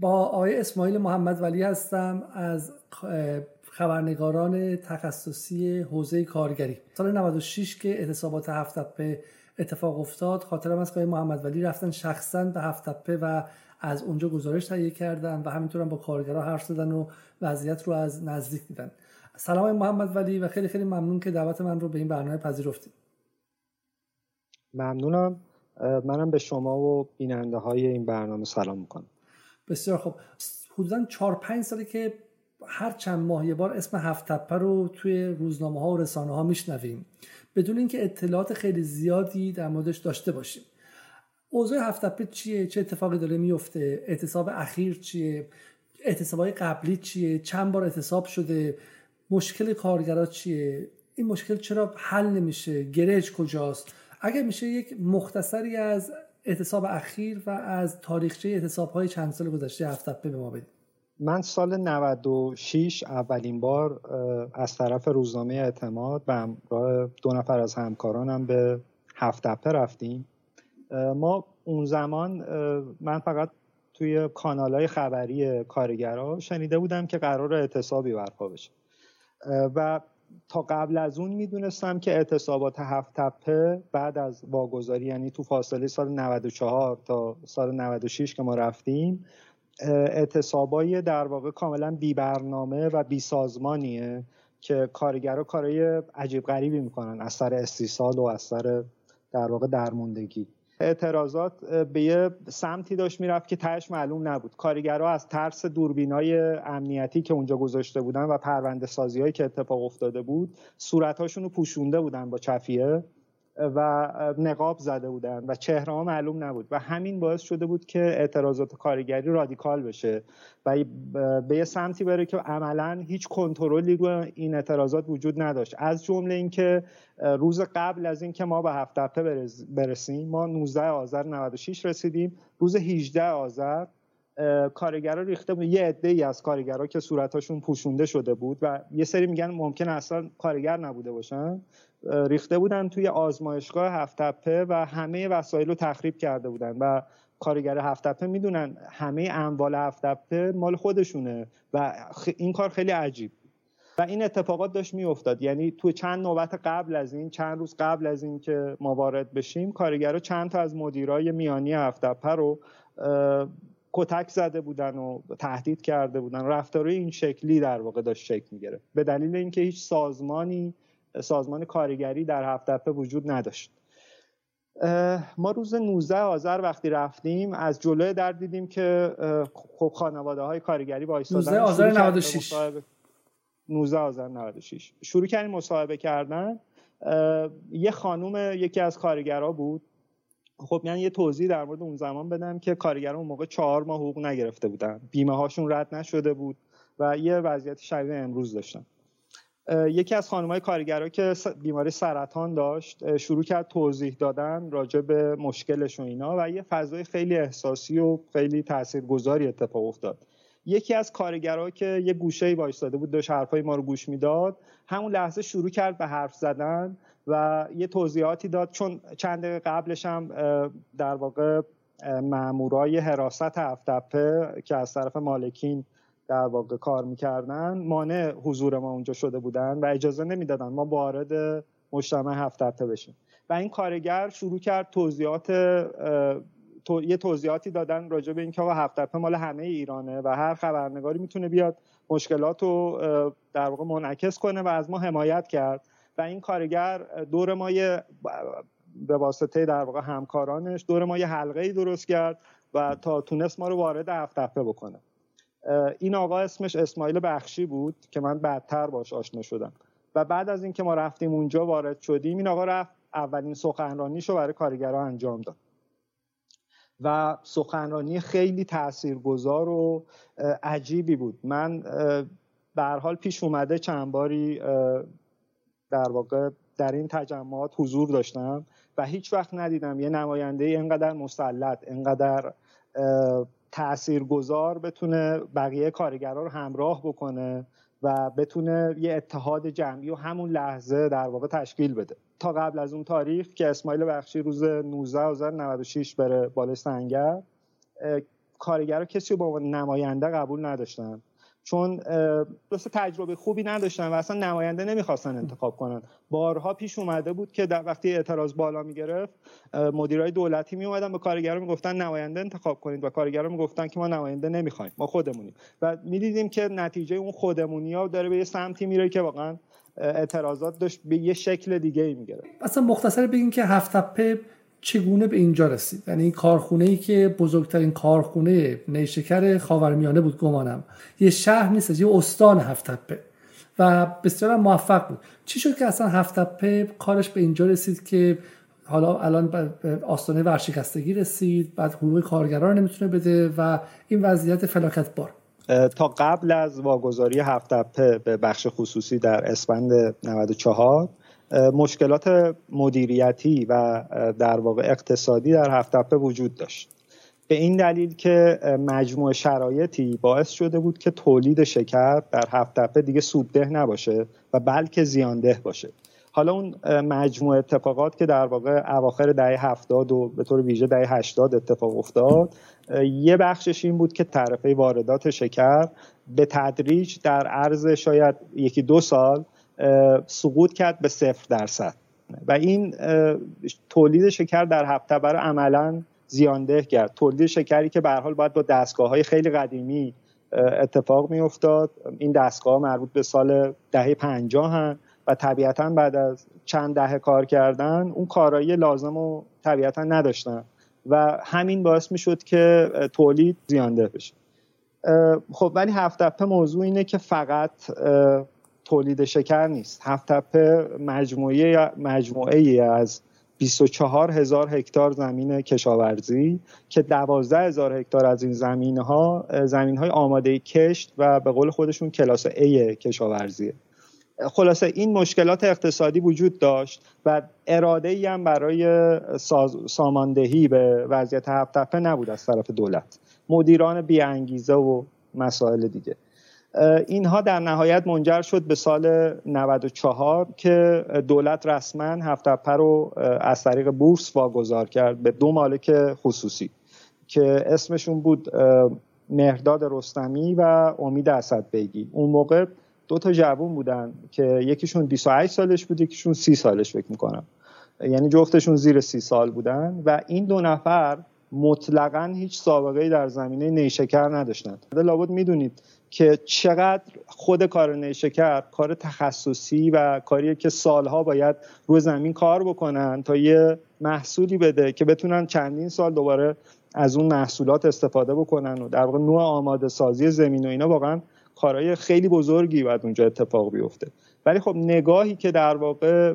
با آقای اسماعیل محمد ولی هستم از خبرنگاران تخصصی حوزه کارگری. سال 96 که اعتصابات هفت به اتفاق افتاد خاطرم از که محمد ولی رفتن شخصا به هفت و از اونجا گزارش تهیه کردن و همینطور هم با کارگرها حرف زدن و وضعیت رو از نزدیک دیدن. سلام محمد ولی و خیلی خیلی ممنون که دعوت من رو به این برنامه پذیرفتید ممنونم. منم به شما و بیننده های این برنامه سلام می‌کنم. بسیار خب حدودا 4 5 ساله که هر چند ماه یه بار اسم هفت تپه رو توی روزنامه ها و رسانه ها میشنویم. بدون اینکه اطلاعات خیلی زیادی در موردش داشته باشیم. اوضاع هفت تپه چیه؟ چه اتفاقی داره میفته اعتصاب اخیر چیه؟ های قبلی چیه؟ چند بار اعتصاب شده؟ مشکل کارگرا چیه؟ این مشکل چرا حل نمیشه؟ گرج کجاست؟ اگر میشه یک مختصری از اعتصاب اخیر و از تاریخچه اعتصاب های چند سال گذشته هفت به ما بدید. من سال 96 اولین بار از طرف روزنامه اعتماد و همراه دو نفر از همکارانم به هفت رفتیم. ما اون زمان من فقط توی کانال های خبری کارگرها شنیده بودم که قرار اعتصابی برپا بشه. و تا قبل از اون می‌دونستم که اعتصابات هفت تپه بعد از واگذاری یعنی تو فاصله سال 94 تا سال 96 که ما رفتیم اعتصابای در واقع کاملا بی برنامه و بی سازمانیه که کارگرها کارهای عجیب غریبی می‌کنن از سر استیصال و از سر در واقع درموندگی اعتراضات به یه سمتی داشت می‌رفت که تهش معلوم نبود. کارگرها از ترس دوربینای امنیتی که اونجا گذاشته بودن و پرونده سازی هایی که اتفاق افتاده بود صورتهاشون رو پوشونده بودن با چفیه و نقاب زده بودن و چهره ها معلوم نبود. و همین باعث شده بود که اعتراضات کارگری رادیکال بشه و به یه سمتی بره که عملا هیچ کنترلی رو این اعتراضات وجود نداشت. از جمله اینکه روز قبل از اینکه ما به هفت هفته برسیم ما 19 آذر 96 رسیدیم. روز 18 آذر کارگرا ریخته بود. یه عده ای از کارگرا که صورتاشون پوشونده شده بود و یه سری میگن ممکن اصلا کارگر نبوده باشن. ریخته بودن توی آزمایشگاه هفتپه و همه وسایل رو تخریب کرده بودن و کارگر هفتپه می‌دونن همه اموال هفتپه مال خودشونه و این کار خیلی عجیب. و این اتفاقات داشت میافتاد. یعنی تو چند نوبت قبل از این چند روز قبل از این که ما وارد بشیم کارگرا چند تا از مدیرای میانی هفتپه رو کتک زده بودن و تهدید کرده بودن. رفتارهای این شکلی در واقع داشت شکل می‌گرفت. به دلیل اینکه هیچ سازمانی سازمان کارگری در هفت وجود نداشت. ما روز 19 آذر وقتی رفتیم از جلوی در دیدیم که خب خانواده های کارگری با 19 آذر 96 19 آذر 96 شروع کردیم مصاحبه کردن. یه خانوم یکی از کارگرها بود. خب من یه توضیح در مورد اون زمان بدم که کارگران اون موقع چهار ماه حقوق نگرفته بودن. بیمه هاشون رد نشده بود و یه وضعیت شبیه امروز داشتن. یکی از خانمای کارگرا که بیماری سرطان داشت شروع کرد توضیح دادن راجع به مشکلش و اینا و یه فضای خیلی احساسی و خیلی تاثیرگذاری اتفاق افتاد. یکی از کارگرها که یه گوشه وایستاده بود داشت حرفای ما رو گوش می‌داد همون لحظه شروع کرد به حرف زدن و یه توضیحاتی داد چون چند دقیقه قبلش هم در واقع مامورای حراست هفتپه که از طرف مالکین در واقع کار می‌کردن مانع حضور ما اونجا شده بودن و اجازه نمی‌دادن ما وارد مجتمع هفت بشیم. و این کارگر شروع کرد توضیحات یه توضیحاتی دادن راجع به اینکه هفت مال همه ایرانه و هر خبرنگاری می‌تونه بیاد مشکلات رو در واقع منعکس کنه و از ما حمایت کرد. و این کارگر دور ما به واسطه در واقع همکارانش دور ما یه حلقه ای درست کرد و تا تونست ما رو وارد هفت بکنه. این آقا اسمش اسماعیل بخشی بود که من بعدتر باش آشنا شدم. و بعد از اینکه ما رفتیم اونجا وارد شدیم این آقا رفت اولین سخنرانیشو برای کارگران انجام داد. و سخنرانی خیلی تاثیرگذار و عجیبی بود. من به حال پیش اومده چند باری در واقع در این تجمعات حضور داشتم و هیچ وقت ندیدم یه نماینده اینقدر مسلط اینقدر تاثیرگذار بتونه بقیه کارگرا رو همراه بکنه و بتونه یه اتحاد جمعی و همون لحظه در واقع تشکیل بده. تا قبل از اون تاریخ که اسماعیل بخشی روز 19 آذر 96 بره بالای سنگر کارگر کسی رو به نماینده قبول نداشتن. چون درست تجربه خوبی نداشتن و اصلا نماینده نمی‌خواستن انتخاب کنن. بارها پیش اومده بود که در وقتی اعتراض بالا می‌گرفت مدیرای دولتی می اومدن به کارگرا می‌گفتن نماینده انتخاب کنید و کارگرا می‌گفتن که ما نماینده نمی‌خوایم ما خودمونیم. و می‌دیدیم که نتیجه اون خودمونی ها داره به یه سمتی میره که واقعا اعتراضات داشت به یه شکل دیگه ای می‌گیره اصلا مختصر بگیم که هفت چگونه به اینجا رسید؟ یعنی این کارخونه ای که بزرگترین کارخونه نیشکر خاورمیانه بود گمانم. یه شهر نیست یه استان هفتپه. و بسیار موفق بود. چی شد که اصلا هفتپه کارش به اینجا رسید که حالا الان به آستانه ورشکستگی رسید بعد حقوق کارگران نمی‌تونه بده و این وضعیت فلاکت بار. تا قبل از واگذاری هفتپه به بخش خصوصی در اسفند 94 مشکلات مدیریتی و در واقع اقتصادی در هفتپه وجود داشت. به این دلیل که مجموع شرایطی باعث شده بود که تولید شکر در هفتپه دیگه سودده نباشه و بلکه زیانده باشه. حالا اون مجموع اتفاقات که در واقع اواخر دهه هفتاد و به طور ویژه دهه هشتاد اتفاق افتاد یه بخشش این بود که تعرفه واردات شکر به تدریج در عرض شاید یکی دو سال سقوط کرد به صفر درصد. و این تولید شکر در هفته برای عملا زیانده کرد. تولید شکری که به حال باید با دستگاه های خیلی قدیمی اتفاق می افتاد این دستگاه مربوط به سال دهه پنجاه هم و طبیعتا بعد از چند دهه کار کردن اون کارایی لازم رو طبیعتا نداشتن. و همین باعث می شد که تولید زیانده بشه. خب ولی هفته موضوع اینه که فقط تولید شکر نیست. هفتپه مجموعه مجموعه ای از 24 هزار هکتار زمین کشاورزی که 12 هزار هکتار از این زمین ها زمین های آماده کشت و به قول خودشون کلاس A کشاورزیه. خلاصه این مشکلات اقتصادی وجود داشت و اراده ای هم برای ساماندهی به وضعیت هفتپه نبود از طرف دولت. مدیران بیانگیزه و مسائل دیگه. اینها در نهایت منجر شد به سال 94 که دولت رسما هفتپه رو از طریق بورس واگذار کرد به دو مالک خصوصی که اسمشون بود مهرداد رستمی و امید اسد بیگی اون موقع دو تا جوون بودن که یکیشون 28 سالش بود یکیشون 30 سالش فکر می‌کنم. یعنی جفتشون زیر 30 سال بودن و این دو نفر مطلقا هیچ سابقه در زمینه نیشکر نداشتند. لابد می‌دونید که چقدر خود کار نیشکر کار تخصصی و کاریه که سالها باید روی زمین کار بکنن تا یه محصولی بده که بتونن چندین سال دوباره از اون محصولات استفاده بکنن و در واقع نوع آماده سازی زمین و اینا واقعا کارهای خیلی بزرگی باید اونجا اتفاق بیفته. ولی خب نگاهی که در واقع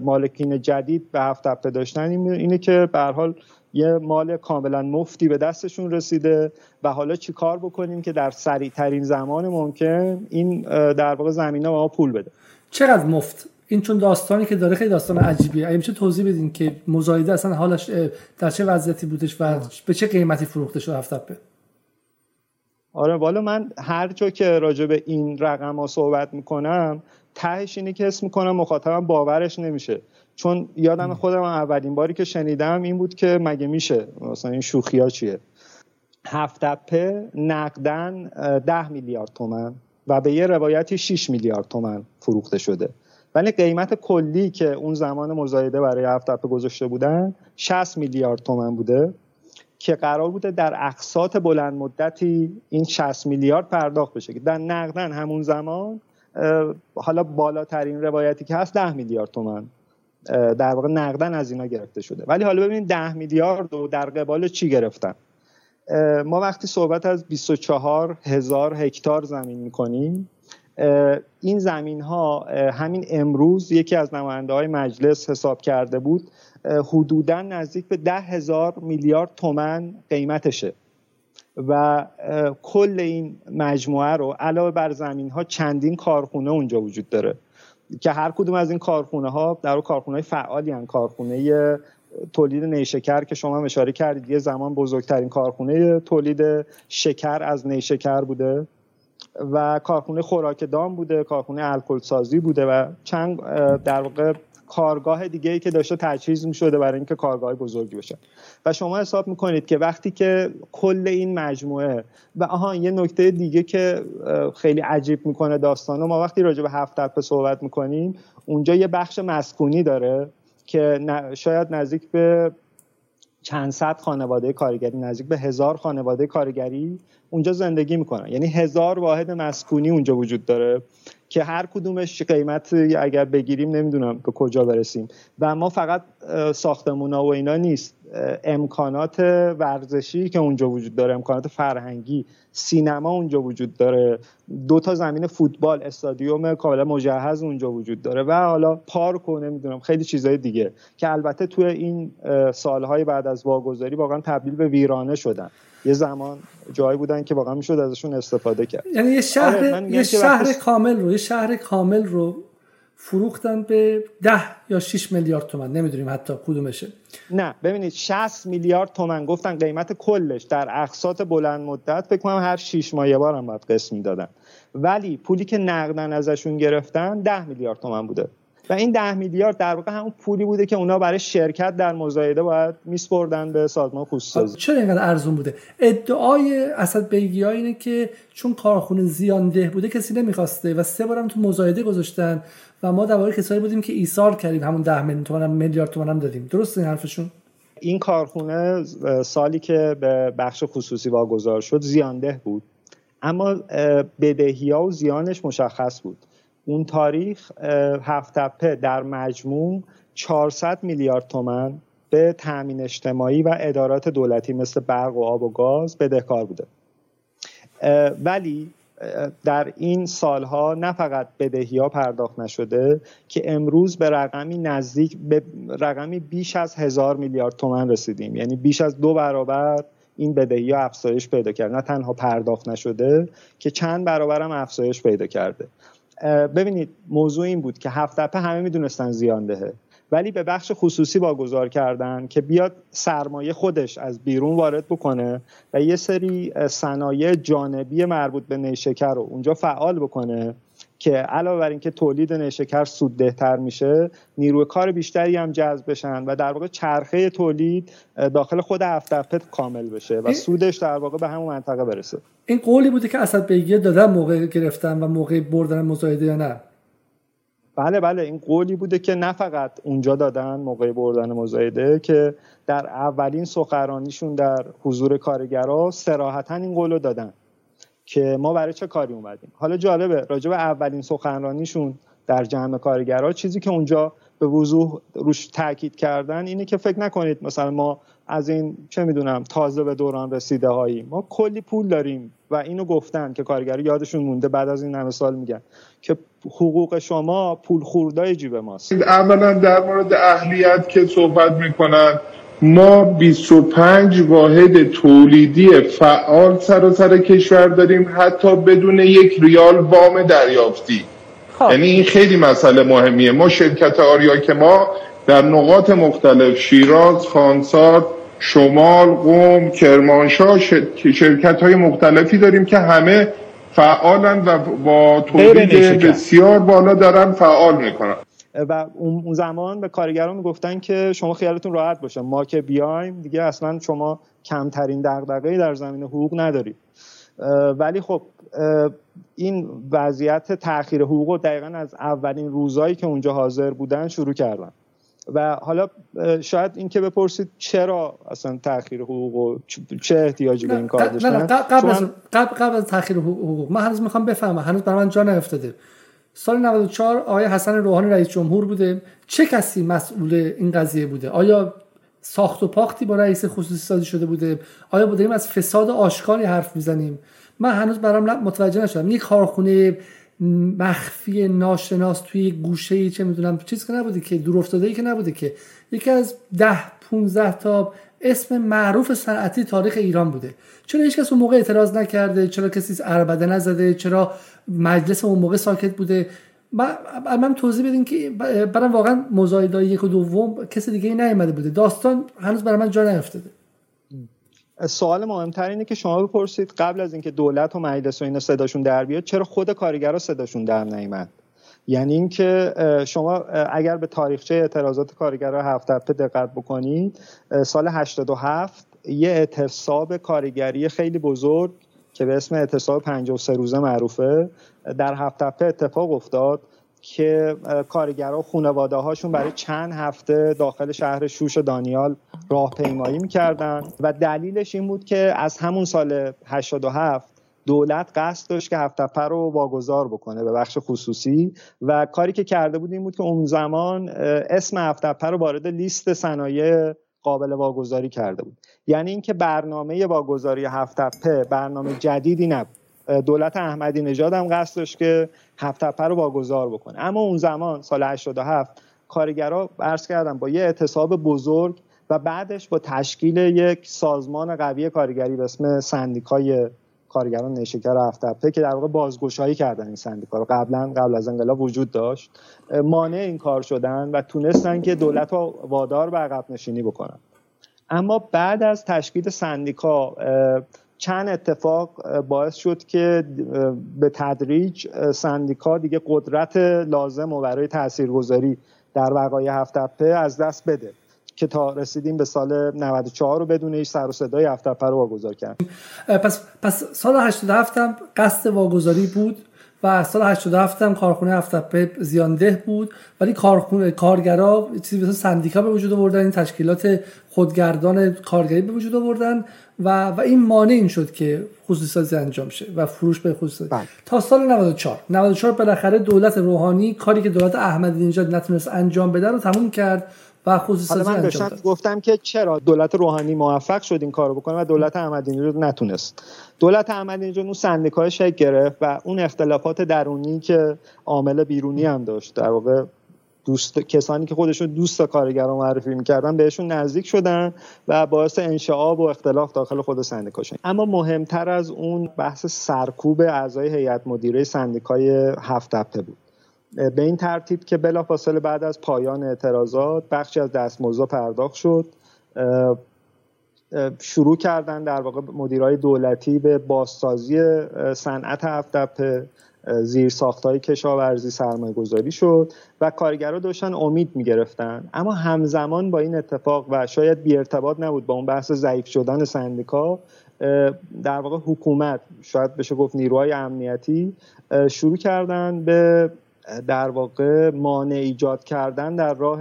مالکین جدید به هفت داشتن اینه که به حال یه مال کاملا مفتی به دستشون رسیده و حالا چی کار بکنیم که در سریع ترین زمان ممکن این در واقع زمینه ما پول بده؟ چقدر مفت؟ این چون داستانی که داره خیلی داستان عجیبیه. اگه میشه توضیح بدین که مزایده اصلا حالش در چه وضعیتی بودش و به چه قیمتی فروخته شد هفته آره والا من هر جا که راجع به این رقم ها صحبت می‌کنم تهش اینه که اسم می‌کنم مخاطبم باورش نمیشه. چون یادم خودم اولین باری که شنیدم این بود که مگه میشه؟ مثلا این شوخی ها چیه؟ هفت اپه نقدن ده میلیارد تومن و به یه روایتی 6 میلیارد تومن فروخته شده. ولی قیمت کلی که اون زمان مزایده برای هفت اپه گذاشته بودن 60 میلیارد تومن بوده که قرار بوده در اقساط بلند مدتی این 60 میلیارد پرداخت بشه. که در نقدن همون زمان حالا بالاترین روایتی که هست 10 میلیارد تومن. در واقع نقدن از اینا گرفته شده. ولی حالا ببینید 10 میلیارد و در قبال چی گرفتن. ما وقتی صحبت از 24 هزار هکتار زمین می‌کنیم این زمین ها همین امروز یکی از نماینده های مجلس حساب کرده بود حدودا نزدیک به ده هزار میلیارد تومن قیمتشه. و کل این مجموعه رو علاوه بر زمین ها چندین کارخونه اونجا وجود داره. که هر کدوم از این کارخونه ها در کارخونه های فعالی هن. کارخونه تولید نیشکر که شما اشاره کردید یه زمان بزرگترین کارخونه تولید شکر از نیشکر بوده و کارخونه خوراک دام بوده کارخونه الکل سازی بوده و چند در واقع کارگاه دیگه ای که داشته تجهیز می شده برای اینکه کارگاه بزرگی بشه. و شما حساب می‌کنید که وقتی که کل این مجموعه و آها یه نکته دیگه که خیلی عجیب می‌کنه داستان ما وقتی راجع به هفت تپه صحبت می‌کنیم اونجا یه بخش مسکونی داره که شاید نزدیک به چند صد خانواده کارگری نزدیک به هزار خانواده کارگری اونجا زندگی می‌کنن. یعنی هزار واحد مسکونی اونجا وجود داره. که هر کدومش قیمت اگر بگیریم نمی‌دونم به کجا برسیم. و ما فقط ساختمونا و اینا نیست. امکانات ورزشی که اونجا وجود داره امکانات فرهنگی سینما اونجا وجود داره. دو تا زمین فوتبال استادیوم کاملا مجهز اونجا وجود داره. و حالا پارک و نمی‌دونم خیلی چیزهای دیگه که البته توی این سالهای بعد از واگذاری واقعا تبدیل به ویرانه شدن. یه زمان جایی بودن که واقعا می‌شد ازشون استفاده کرد. یعنی یه شهر آره یه شهر کامل رو یه شهر کامل رو فروختن به ده یا 6 میلیارد تومن نمی‌دونیم حتی کدومشه. نه ببینید 60 میلیارد تومن گفتن قیمت کلش. در اقساط بلند مدت فکر کنم هر 6 ماه یه بار هم باید قسم می‌دادن. ولی پولی که نقدن ازشون گرفتن 10 میلیارد تومن بوده. و این ده میلیارد در واقع همون پولی بوده که اونا برای شرکت در مزایده باید میسپردن به سازمان خصوصی. چرا اینقدر ارزون بوده؟ ادعای اسد بیگی اینه که چون کارخونه زیان ده بوده کسی نمی‌خواسته و سه بارم تو مزایده گذاشتن و ما در کسایی بودیم که ایثار کردیم همون ده میلیون تومن میلیارد تومن هم دادیم. درست این حرفشون؟ این کارخونه سالی که به بخش خصوصی واگذار شد زیانده بود. اما بدهی ها و زیانش مشخص بود. اون تاریخ هفت در مجموع 400 میلیارد تومن به تأمین اجتماعی و ادارات دولتی مثل برق و آب و گاز بدهکار بوده. ولی در این سالها نه فقط بدهی ها پرداخت نشده که امروز به رقمی نزدیک به رقمی بیش از هزار میلیارد تومن رسیدیم. یعنی بیش از دو برابر این بدهی ها افزایش پیدا کرد. نه تنها پرداخت نشده که چند برابر هم افزایش پیدا کرده. ببینید موضوع این بود که هفت تپه همه می‌دونستن زیان دهه. ولی به بخش خصوصی واگذار کردن که بیاد سرمایه خودش از بیرون وارد بکنه و یه سری صنایع جانبی مربوط به نیشکر رو اونجا فعال بکنه. که علاوه بر اینکه تولید نیشکر سوددهتر میشه نیروی کار بیشتری هم جذب بشن و در واقع چرخه تولید داخل خود هفت کامل بشه و سودش در واقع به همون منطقه برسه. این قولی بوده که اسد بیگی دادن موقع گرفتن و موقع بردن مزایده یا نه؟ بله بله. این قولی بوده که نه فقط اونجا دادن موقع بردن مزایده که در اولین سخرانیشون در حضور کارگرا سراحتا این قولو دادن. که ما برای چه کاری اومدیم. حالا جالبه راجع به اولین سخنرانیشون در جمع کارگرا چیزی که اونجا به وضوح روش تاکید کردن اینه که فکر نکنید مثلا ما از این چه می‌دونم تازه به دوران رسیده هایی ما کلی پول داریم و اینو گفتن که کارگری یادشون مونده بعد از این همه سال میگن که حقوق شما پول خوردای جیب ماست. اولا در مورد اهلیت که صحبت می‌کنن ما 25 واحد تولیدی فعال سر و سر کشور داریم حتی بدون یک ریال وام دریافتی. خب. یعنی این خیلی مسئله مهمیه. ما شرکت آریا که ما در نقاط مختلف شیراز، خانسار، شمال، قوم، کرمانشاه شرکت های مختلفی داریم که همه فعالن و با تولید بسیار بالا دارن فعال می‌کنن. و اون زمان به کارگران می‌گفتن که شما خیالتون راحت باشه ما که بیایم دیگه اصلا شما کمترین دغدغه‌ای در زمین حقوق ندارید. ولی خب این وضعیت تاخیر حقوق دقیقا از اولین روزایی که اونجا حاضر بودن شروع کردن. و حالا شاید این که بپرسید چرا اصلا تاخیر حقوق و چه احتیاجی به این کار داشتن؟ قبل از قبل از تاخیر حقوق من هنوز می‌خوام بفهمم هنوز برای من جا نیفتاده. سال 94 آقای حسن روحانی رئیس جمهور بوده. چه کسی مسئول این قضیه بوده؟ آیا ساخت و پاختی با رئیس خصوصی سازی شده بوده؟ آیا بودیم از فساد آشکاری حرف می‌زنیم؟ من هنوز برام متوجه نشدم. یک کارخونه مخفی ناشناس توی گوشه چه می‌دونم چیز که نبوده که دور افتاده ای که نبوده که. یکی از ده 15 تا اسم معروف صنعتی تاریخ ایران بوده. چرا هیچ کس اون موقع اعتراض نکرده؟ چرا کسی عربده نزده؟ چرا مجلس اون موقع ساکت بوده. من توضیح بدین که برام واقعا مزایدای یک و دوم کسی دیگه نیومده بوده. داستان هنوز برای من جا نیفتاده. سوال مهمتر اینه که شما بپرسید قبل از اینکه دولت و مجلس و اینا صداشون در بیاد چرا خود کارگرا صداشون در نیامد یعنی اینکه شما اگر به تاریخچه اعتراضات کارگران هفت تپه دقت بکنید سال 87 یه اعتصاب کارگری خیلی بزرگ که به اسم اعتصاب 53 روزه معروفه در هفت اتفاق افتاد که کارگرها خانواده هاشون برای چند هفته داخل شهر شوش دانیال راهپیمایی می‌کردن و دلیلش این بود که از همون سال 87 دولت قصد داشت که هفت تپه رو واگذار بکنه به بخش خصوصی و کاری که کرده بود این بود که اون زمان اسم هفت تپه رو وارد لیست صنایع قابل واگذاری کرده بود. یعنی اینکه برنامه واگذاری هفت تپه برنامه جدیدی نبود. دولت احمدی نژاد هم قصد داشت که هفت تپه رو واگذار بکنه. اما اون زمان سال 87 کارگرا عرض کردم با یه اعتصاب بزرگ و بعدش با تشکیل یک سازمان قوی کارگری به اسم سندیکای کارگران نیشکر هفت تپه که در واقع بازگشایی کردن این سندیکا رو. قبلا قبل از انقلاب وجود داشت. مانع این کار شدن و تونستن که دولت رو وادار به عقب نشینی بکنن. اما بعد از تشکیل سندیکا چند اتفاق باعث شد که به تدریج سندیکا دیگه قدرت لازم و برای تاثیرگذاری در وقایع هفت از دست بده که تا رسیدیم به سال 94 رو بدون هیچ سر و صدای هفت رو واگذار کردیم. پس پس سال 87 هم قصد واگذاری بود؟ و سال 87 هم کارخونه هفت زیانده بود. ولی کارخونه کارگرا چیزی مثل سندیکا به وجود آوردن این تشکیلات خودگردان کارگری به وجود آوردن و و این مانع این شد که خصوصی سازی انجام شه و فروش به خصوصی بله. تا سال 94 94 بالاخره دولت روحانی کاری که دولت احمدی نژاد نتونست انجام بده رو تموم کرد. و خصوصی سازی من داشتم گفتم که چرا دولت روحانی موفق شد این کارو بکنه و دولت احمدی نژاد نتونست. دولت احمدی نژاد اون سندیکای شکل گرفت و اون اختلافات درونی که عامل بیرونی هم داشت. در واقع دوست کسانی که خودشون دوست کارگران معرفی می‌کردن بهشون نزدیک شدن و باعث انشعاب و اختلاف داخل خود سندیکا شدن اما مهمتر از اون بحث سرکوب اعضای هیئت مدیره سندیکای هفت بود. به این ترتیب که بلافاصله بعد از پایان اعتراضات بخشی از دستمزد پرداخت شد شروع کردن در واقع مدیرای دولتی به بازسازی صنعت هفت زیر های کشاورزی سرمایه گذاری شد و کارگرها داشتن امید می‌گرفتن. اما همزمان با این اتفاق و شاید بی ارتباط نبود با اون بحث ضعیف شدن سندیکا در واقع حکومت شاید بشه گفت نیروهای امنیتی شروع کردن به در واقع مانع ایجاد کردن در راه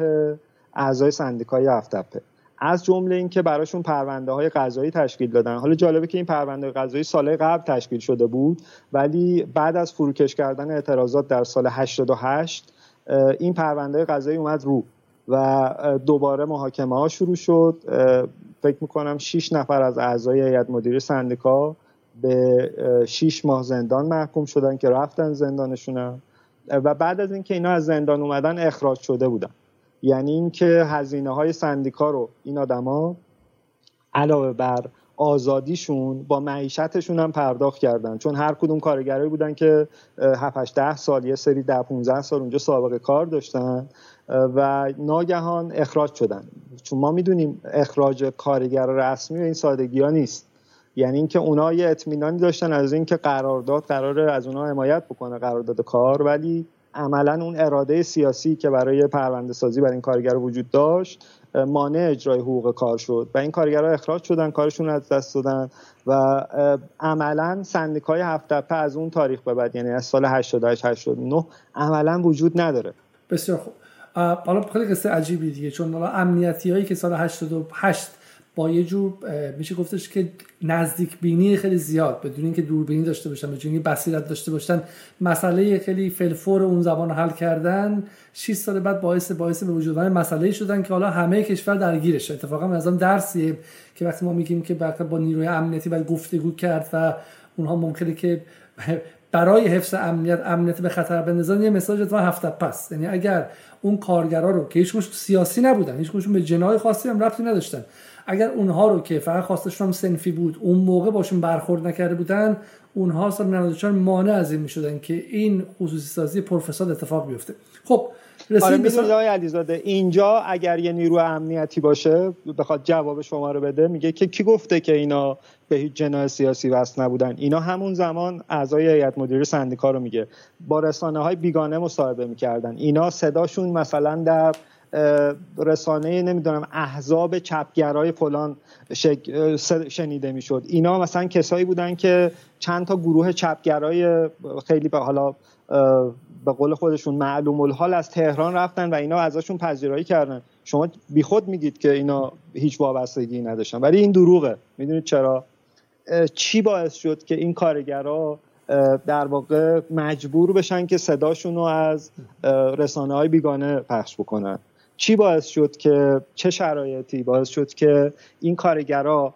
اعضای سندیکای افتپه از جمله اینکه براشون پرونده های قضایی تشکیل دادن. حالا جالبه که این پرونده قضایی سال قبل تشکیل شده بود ولی بعد از فروکش کردن اعتراضات در سال 88 این پرونده قضایی اومد رو و دوباره محاکمه ها شروع شد. فکر می‌کنم 6 نفر از اعضای هیئت مدیره سندیکا به 6 ماه زندان محکوم شدن که رفتن زندانشون و بعد از اینکه اینا از زندان اومدن اخراج شده بودن. یعنی اینکه هزینه های سندیکا رو این آدما علاوه بر آزادیشون با معیشتشون هم پرداخت کردن. چون هر کدوم کارگرایی بودن که 7 ده سال یه سری ده 15 سال اونجا سابقه کار داشتن و ناگهان اخراج شدن. چون ما می‌دونیم اخراج کارگر رسمی و این سادگی ها نیست. یعنی اینکه اونا یه اطمینانی داشتن از اینکه قرارداد قراره از اونا حمایت بکنه قرارداد کار ولی عملا اون اراده سیاسی که برای پرونده سازی برای این کارگر وجود داشت مانع اجرای حقوق کار شد و این کارگرها اخراج شدن کارشون از دست دادن و عملا سندیکای هفت تپه از اون تاریخ به بعد یعنی از سال 88 89 عملا وجود نداره. بسیار خوب. حالا خیلی قصه عجیبی دیگه چون حالا امنیتی هایی که سال 88 با یه جور میشه گفتش که نزدیک بینی خیلی زیاد بدون اینکه دوربینی داشته باشن بدون اینکه بصیرت داشته باشن مسئله خیلی فلفور اون زبان حل کردن 6 سال بعد باعث باعث به وجود اومدن مسئله شدن که حالا همه کشور درگیرشه. اتفاقا از درسیه که وقتی ما میگیم که با نیروی امنیتی باید گفتگو کرد و اونها ممکنه که برای حفظ امنیت امنیت به خطر بندازن یه مساج اتفاق هفته پس. یعنی اگر اون کارگرا رو که هیچ سیاسی نبودن هیچ به جنای خاصی هم ربطی نداشتن اگر اونها رو که فقط خواستشون هم سنفی بود اون موقع باشون برخورد نکرده بودن اونها سال 94 مانع از این می‌شدن که این خصوصی سازی پرفساد اتفاق بیفته. خب آره می‌دونید آقای علیزاده اینجا اگر یه نیرو امنیتی باشه بخواد جواب شما رو بده میگه که کی گفته که اینا به هیچ جناح سیاسی وصل نبودن؟ اینا همون زمان اعضای هیئت مدیره سندیکا رو میگه. با رسانه های بیگانه مصاحبه می‌کردن. اینا صداشون مثلا در رسانه نمی‌دونم احزاب چپگرای فلان شنیده می‌شد. اینا مثلا کسایی بودن که چند تا گروه چپگرای خیلی به حالا به قول خودشون معلوم الحال از تهران رفتن و اینا ازشون پذیرایی کردن. شما بیخود میگید که اینا هیچ وابستگی نداشتن. ولی این دروغه. می‌دونید چرا؟ چی باعث شد که این کارگرها در واقع مجبور بشن که صداشون رو از رسانه های بیگانه پخش بکنن؟ چی باعث شد که چه شرایطی باعث شد که این کارگرها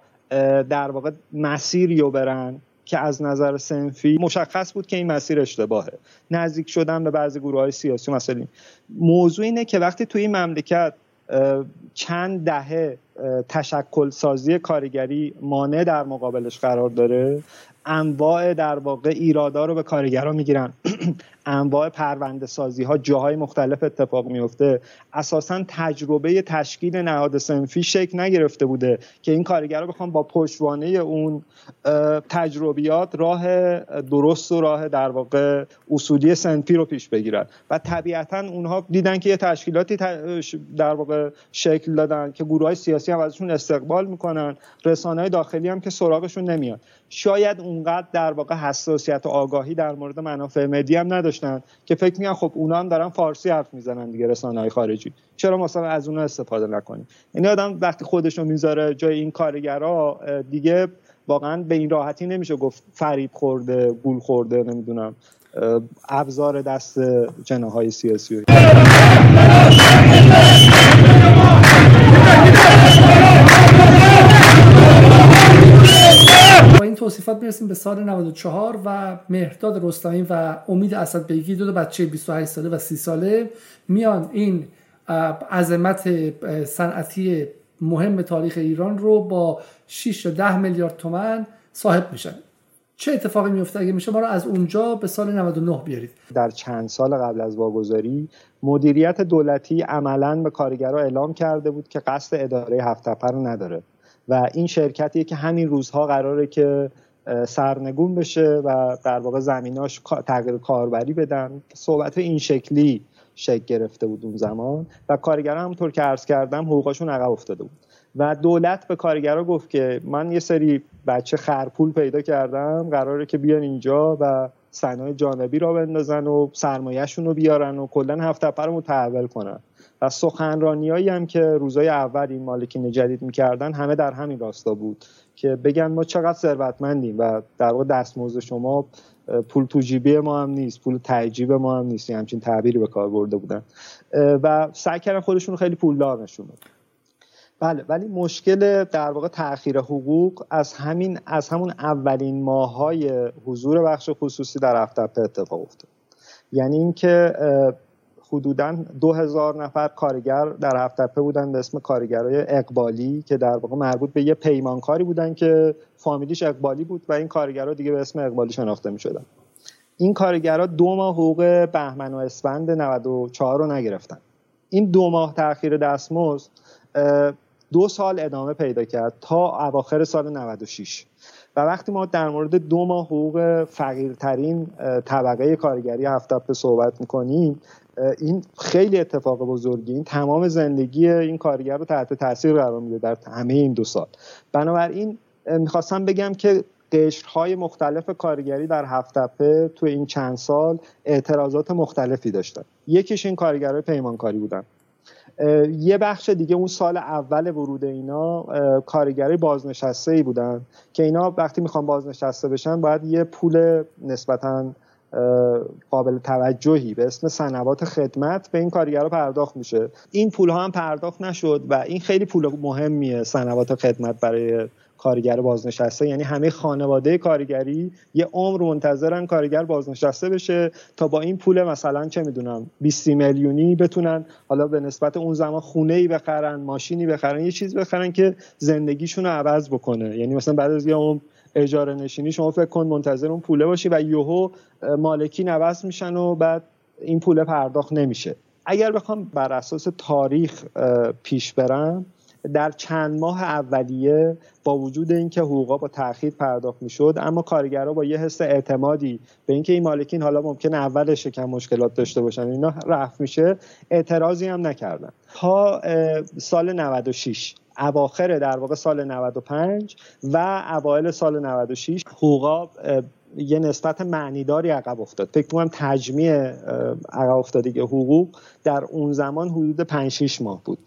در واقع مسیری رو برن که از نظر سنفی مشخص بود که این مسیر اشتباهه. نزدیک شدن به بعضی گروه های سیاسی مثلا. موضوع اینه که وقتی توی این مملکت چند دهه تشکل سازی کارگری مانع در مقابلش قرار داره انواع در واقع ایرادا رو به کارگرا می‌گیرن. انواع پرونده سازی ها جاهای مختلف اتفاق میفته اساسا تجربه تشکیل نهاد سنفی شکل نگرفته بوده که این کارگرا بخوان با پشتوانه اون تجربیات راه درست و راه در واقع اصولی سنفی رو پیش بگیرن. و طبیعتا اونها دیدن که یه تشکیلاتی در واقع شکل دادن که گروه های سیاسی هم ازشون استقبال می‌کنن رسانه داخلی هم که سراغشون نمیاد شاید اونقدر در واقع حساسیت و آگاهی در مورد منافع ملی هم نداشتن که فکر میگن خب اونا هم دارن فارسی حرف می‌زنن دیگه رسانه های خارجی. چرا مثلا از اونها استفاده نکنیم؟ این آدم وقتی خودش رو می‌ذاره جای این کارگرا دیگه واقعا به این راحتی نمیشه گفت فریب خورده گول خورده نمی‌دونم ابزار دست جناهای سیاسی. با این توصیفات برسیم به سال 94 و مهرداد رستمی و امید اسد بیگی دو, دو بچه 28 ساله و 30 ساله میان این عظمت صنعتی مهم تاریخ ایران رو با 6 تا 10 میلیارد تومن صاحب میشن. چه اتفاقی میفته اگه میشه ما رو از اونجا به سال 99 بیارید؟ در چند سال قبل از واگذاری مدیریت دولتی عملا به کارگرها اعلام کرده بود که قصد اداره هفت رو نداره. و این شرکتیه که همین روزها قراره که سرنگون بشه و در واقع زمیناش تغییر کاربری بدن. صحبت این شکلی شکل گرفته بود اون زمان و کارگران همونطور که عرض کردم حقوقشون عقب افتاده بود. و دولت به کارگرا گفت که من یه سری بچه خرپول پیدا کردم قراره که بیان اینجا و صنایع جانبی را بندازن و سرمایهشون رو بیارن و کلا هفت رو متحول کنن. و سخنرانیایی هم که روزای اول این مالکین جدید می‌کردن همه در همین راستا بود که بگن ما چقدر ثروتمندیم و در واقع دستمزد شما پول تو جیبی ما هم نیست پول تعجیب ما هم نیست همچین تعبیری به کار برده بودن. و سعی کردن خودشون خیلی پولدار نشون بله ولی مشکل در واقع تاخیر حقوق از همین از همون اولین ماهای حضور بخش خصوصی در افتاپ اتفاق افتاد. یعنی اینکه حدودا دو هزار نفر کارگر در هفتپه بودن به اسم کارگرای اقبالی که در واقع مربوط به یه پیمانکاری بودن که فامیلیش اقبالی بود و این کارگرها دیگه به اسم اقبالی شناخته می شدن. این کارگرها دو ماه حقوق بهمن و اسفند 94 رو نگرفتن این دو ماه تاخیر دستمزد دو سال ادامه پیدا کرد تا اواخر سال 96 و وقتی ما در مورد دو ماه حقوق فقیرترین طبقه کارگری هفته صحبت می‌کنیم این خیلی اتفاق بزرگی این تمام زندگی این کارگر رو تحت تاثیر قرار میده در همه این دو سال. بنابراین می‌خواستم بگم که قشرهای مختلف کارگری در هفتپه تو این چند سال اعتراضات مختلفی داشتن. یکیش این کارگرای پیمانکاری بودن. یه بخش دیگه اون سال اول ورود اینا کارگری بازنشسته ای بودن که اینا وقتی می‌خوان بازنشسته بشن باید یه پول نسبتاً قابل توجهی به اسم سنوات خدمت به این کارگرها پرداخت میشه. این پول ها هم پرداخت نشد و این خیلی پول مهمیه سنوات خدمت برای کارگر بازنشسته. یعنی همه خانواده کارگری یه عمر منتظرن کارگر بازنشسته بشه تا با این پول مثلا چه می‌دونم 20 میلیونی بتونن حالا به نسبت اون زمان خونه ای بخرن ماشینی بخرن یه چیز بخرن که زندگیشون رو عوض بکنه. یعنی مثلا بعد از یه عمر اجاره نشینی شما فکر کن منتظر اون پوله باشی و یهو مالکی نوست میشن و بعد این پول پرداخت نمیشه. اگر بخوام بر اساس تاریخ پیش برم در چند ماه اولیه با وجود اینکه حقوقا با تاخیر پرداخت می‌شد اما کارگرها با یه حس اعتمادی به اینکه این مالکین حالا ممکن اولش کم مشکلات داشته باشن اینا رفت میشه اعتراضی هم نکردن. تا سال 96 اواخر در واقع سال 95 و اوایل سال 96 حقوقا یه نسبت معنیداری عقب افتاد. فکر کنم تجمیع عقب افتادگی حقوق در اون زمان حدود 5 6 ماه بود.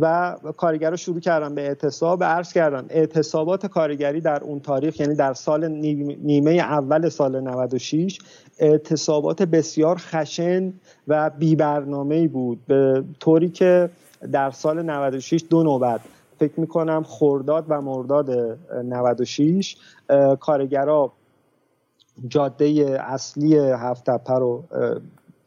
و کارگر رو شروع کردن به اعتصاب. عرض کردن اعتصابات کارگری در اون تاریخ یعنی در سال نیمه اول سال 96 اعتصابات بسیار خشن و بی برنامه بود. به طوری که در سال 96 دو نوبت. فکر می‌کنم خورداد و مرداد 96 کارگرا جاده اصلی هفت رو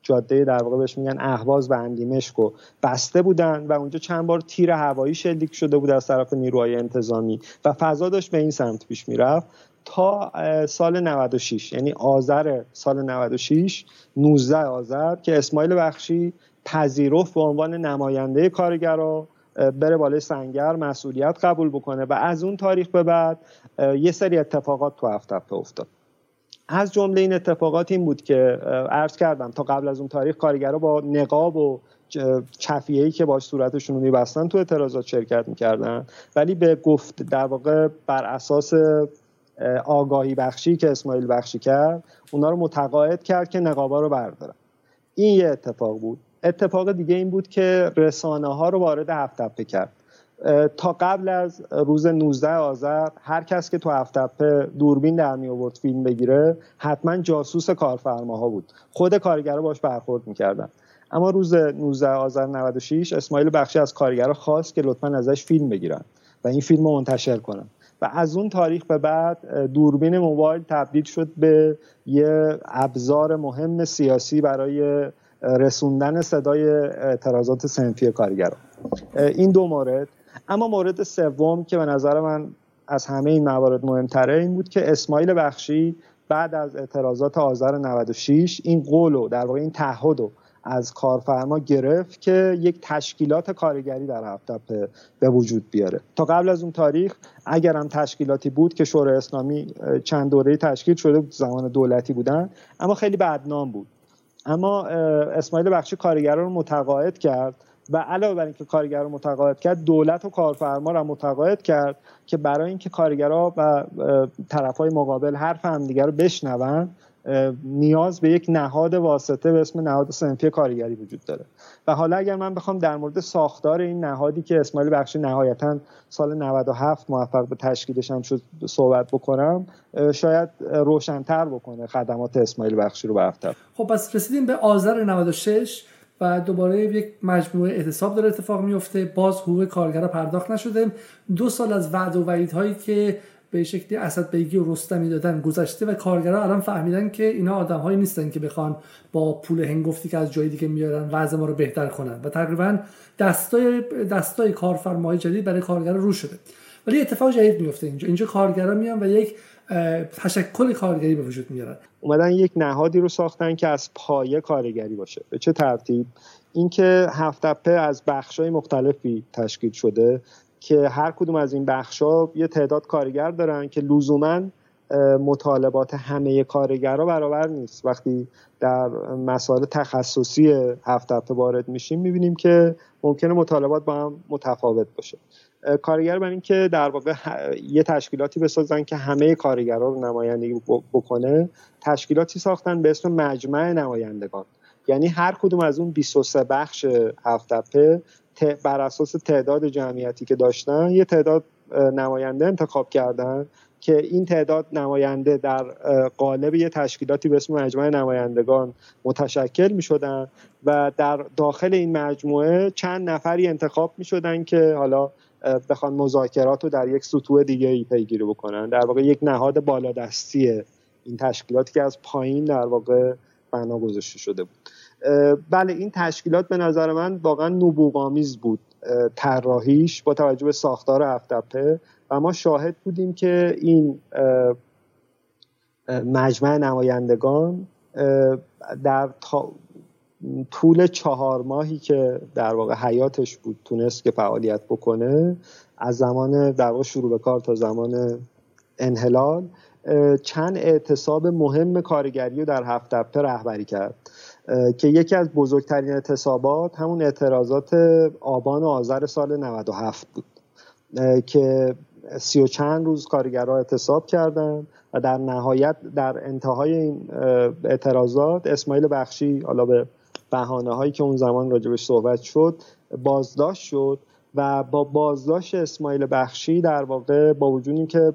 جاده در واقع بهش میگن اهواز و اندیمشک و بسته بودن و اونجا چند بار تیر هوایی شلیک شده بود از طرف نیروهای انتظامی و فضا داشت به این سمت پیش می‌رفت تا سال 96 یعنی آذر سال 96 19 آذر که اسماعیل بخشی پذیرفت به عنوان نماینده کارگرا بره بالای سنگر مسئولیت قبول بکنه و از اون تاریخ به بعد یه سری اتفاقات تو هفت افتاد. از جمله این اتفاقات این بود که عرض کردم تا قبل از اون تاریخ کارگرها با نقاب و چفیه‌ای که باش صورتشون رو میبستن تو اعتراضات شرکت می‌کردن. ولی به گفت در واقع بر اساس آگاهی بخشی که اسماعیل بخشی کرد اونا رو متقاعد کرد که نقابا رو بردارن. این یه اتفاق بود. اتفاق دیگه این بود که رسانه ها رو وارد هفت کرد. تا قبل از روز 19 آذر هر کس که تو هفتپه دوربین در می آورد فیلم بگیره حتما جاسوس کارفرماها بود. خود کارگرا باش برخورد می‌کردن. اما روز 19 آذر 96 اسماعیل بخشی از کارگرا خواست که لطفا ازش فیلم بگیرن و این فیلم رو منتشر کنن. و از اون تاریخ به بعد دوربین موبایل تبدیل شد به یه ابزار مهم سیاسی برای رسوندن صدای اعتراضات سنفی کارگران. این دو مورد. اما مورد سوم که به نظر من از همه این موارد مهمتره این بود که اسماعیل بخشی بعد از اعتراضات آذر 96 این قول و در واقع این تعهد رو از کارفرما گرفت که یک تشکیلات کارگری در هفته به وجود بیاره. تا قبل از اون تاریخ اگر هم تشکیلاتی بود که شورای اسلامی چند دوره تشکیل شده بود زمان دولتی بودن اما خیلی بدنام بود. اما اسماعیل بخشی کارگران رو متقاعد کرد و علاوه بر اینکه کارگر رو متقاعد کرد دولت و کارفرما رو متقاعد کرد که برای اینکه کارگرها و طرفهای مقابل حرف همدیگر رو بشنون نیاز به یک نهاد واسطه به اسم نهاد سنفی کارگری وجود داره. و حالا اگر من بخوام در مورد ساختار این نهادی که اسماعیل بخشی نهایتا سال 97 موفق به تشکیلش هم شد صحبت بکنم شاید روشنتر بکنه خدمات اسماعیل بخشی رو به خب پس رسیدیم به آذر 96 و دوباره یک مجموعه اعتصاب داره اتفاق میفته. باز حقوق کارگرها پرداخت نشده. دو سال از وعد و وعیدهایی که به شکلی اسد بیگی و رستمی دادن گذشته و کارگرها الان فهمیدن که اینا آدمهایی نیستن که بخوان با پول هنگفتی که از جای دیگه میارن وضع ما رو بهتر کنن. و تقریبا دستای دستای کارفرمای جدید برای کارگرها رو شده. ولی اتفاق جدید میفته اینجا. اینجا کارگرا میان و یک تشکل کارگری به وجود میارن. اومدن یک نهادی رو ساختن که از پایه کارگری باشه. به چه ترتیب؟ اینکه هفتپه از بخشای مختلفی تشکیل شده. که هر کدوم از این بخشا یه تعداد کارگر دارن که لزوما مطالبات همه کارگرها برابر نیست. وقتی در مسائل تخصصی هفت وارد میشیم می‌بینیم که ممکنه مطالبات با هم متفاوت باشه. کارگر برای اینکه در واقع یه تشکیلاتی بسازن که همه کارگرها رو نمایندگی بکنه تشکیلاتی ساختن به اسم مجمع نمایندگان. یعنی هر کدوم از اون 23 بخش هفتپه بر اساس تعداد جمعیتی که داشتن یه تعداد نماینده انتخاب کردن که این تعداد نماینده در قالب یه تشکیلاتی به اسم مجمع نمایندگان متشکل می شدن و در داخل این مجموعه چند نفری انتخاب می شدن که حالا بخوان مذاکرات رو در یک سطوح دیگه ای پیگیری بکنن. در واقع یک نهاد بالادستی این تشکیلاتی که از پایین در واقع بنا گذاشته شده بود. بله این تشکیلات به نظر من واقعا نبوغامیز بود طراحیش با توجه به ساختار هفتپه و ما شاهد بودیم که این مجمع نمایندگان در طول چهار ماهی که در واقع حیاتش بود تونست که فعالیت بکنه از زمان در واقع شروع به کار تا زمان انحلال چند اعتصاب مهم کارگری رو در هفت رهبری کرد. که یکی از بزرگترین اعتصابات همون اعتراضات آبان و آذر سال 97 بود. که سی و چند روز کارگرها اعتصاب کردن و در نهایت در انتهای این اعتراضات اسماعیل بخشی حالا به بهانه هایی که اون زمان راجبش صحبت شد بازداشت شد و با بازداشت اسماعیل بخشی در واقع با وجود که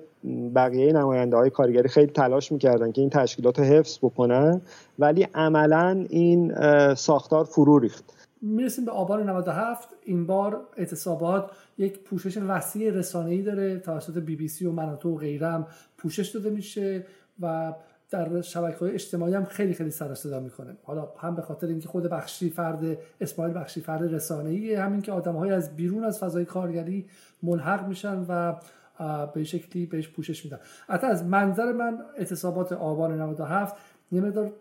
بقیه نماینده های کارگری خیلی تلاش می‌کردن که این تشکیلات رو حفظ بکنن ولی عملا این ساختار فرو ریخت. می‌رسیم به آبان 97 این بار اعتصابات یک پوشش وسیع رسانه‌ای داره. توسط بی بی سی و مناطق و غیرم پوشش داده میشه و در شبکه های اجتماعی هم خیلی خیلی سر صدا می‌کنه. حالا هم به خاطر اینکه خود بخشی فرد اسماعیل بخشی فرد رسانه‌ای همین که آدم های از بیرون از فضای کارگری ملحق میشن و به شکلی بهش پوشش میدن حتی از منظر من اعتصابات آبان 97 یه مقدار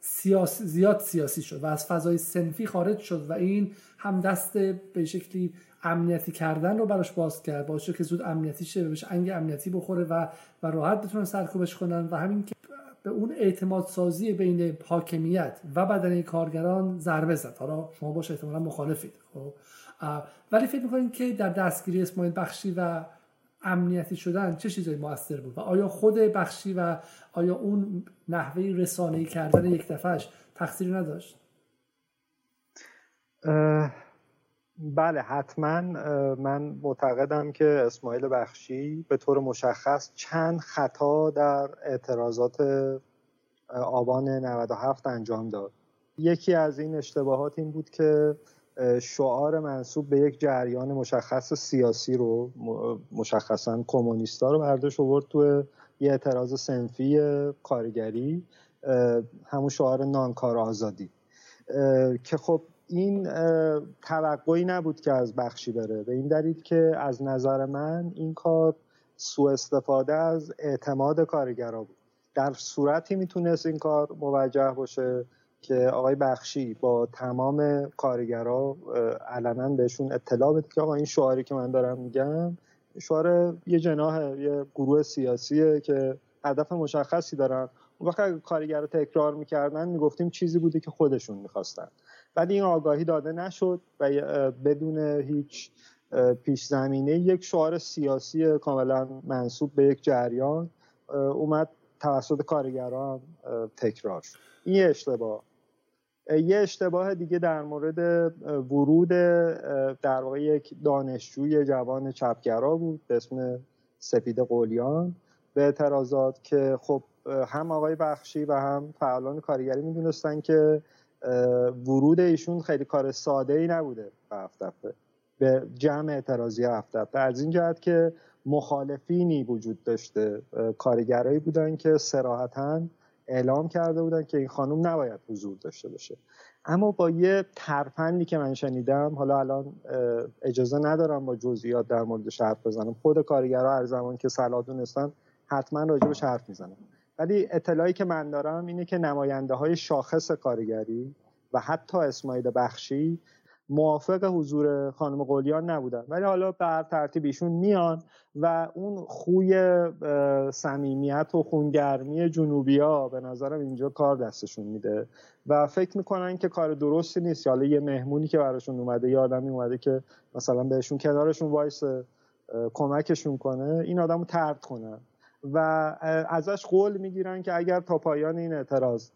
سیاس زیاد سیاسی شد و از فضای سنفی خارج شد و این هم دست به شکلی امنیتی کردن رو براش باز کرد. باعث که زود امنیتی شه بهش انگ امنیتی بخوره و و راحت بتونن سرکوبش کنن و همین که به اون اعتماد سازی بین حاکمیت و بدنه کارگران ضربه زد. حالا شما باش احتمالا مخالفید خب؟ ولی فکر می‌کنید که در دستگیری اسماعیل بخشی و امنیتی شدن چه چیزایی موثر بود؟ و آیا خود بخشی و آیا اون نحوه رسانه‌ای کردن یک دفعهش تقصیری نداشت؟ بله حتما من معتقدم که اسماعیل بخشی به طور مشخص چند خطا در اعتراضات آبان 97 انجام داد. یکی از این اشتباهات این بود که شعار منصوب به یک جریان مشخص سیاسی رو مشخصا کمونیستا رو برداشت آورد تو یه اعتراض سنفی کارگری همون شعار نانکار آزادی. که خب این توقعی نبود که از بخشی بره. به این دلیل که از نظر من این کار سوء استفاده از اعتماد کارگرا بود. در صورتی می‌تونست این کار موجه باشه. که آقای بخشی با تمام کارگرا علنا بهشون اطلاع بده که آقا این شعاری که من دارم میگم شعار یه جناح یه گروه سیاسیه که هدف مشخصی دارن. اون وقت اگه کارگر تکرار می‌کردن می‌گفتیم چیزی بوده که خودشون می‌خواستن. ولی این آگاهی داده نشد و بدون هیچ پیش زمینه یک شعار سیاسی کاملا منصوب به یک جریان اومد توسط کارگران تکرار شد. این اشتباه. یه اشتباه دیگه در مورد ورود در واقع یک دانشجوی جوان چپگرا بود به اسم سپید قولیان به اعتراضات که خب هم آقای بخشی و هم فعالان کارگری می‌دونستن که ورود ایشون خیلی کار ساده ای نبوده به هفتپه به جمع اعتراضی هفتپه از این جهت که مخالفینی وجود داشته کارگرایی بودن که سراحتا اعلام کرده بودن که این خانم نباید حضور داشته باشه. اما با یه ترفندی که من شنیدم حالا الان اجازه ندارم با جزئیات در موردش حرف بزنم. خود کارگرها هر زمان که صلاح دونستن حتما راجبش حرف می‌زنم ولی اطلاعی که من دارم اینه که نماینده های شاخص کارگری و حتی اسماعیل بخشی موافق حضور خانم قلیان نبودن. ولی حالا بر ترتیب ایشون میان و اون خوی صمیمیت و خونگرمی جنوبی ها به نظرم اینجا کار دستشون میده و فکر می‌کنن که کار درستی نیست. حالا یه مهمونی که براشون اومده یه آدمی اومده که مثلا بهشون کنارشون وایس کمکشون کنه این آدم رو ترد کنن و ازش قول می‌گیرن که اگر تا پایان این اعتراض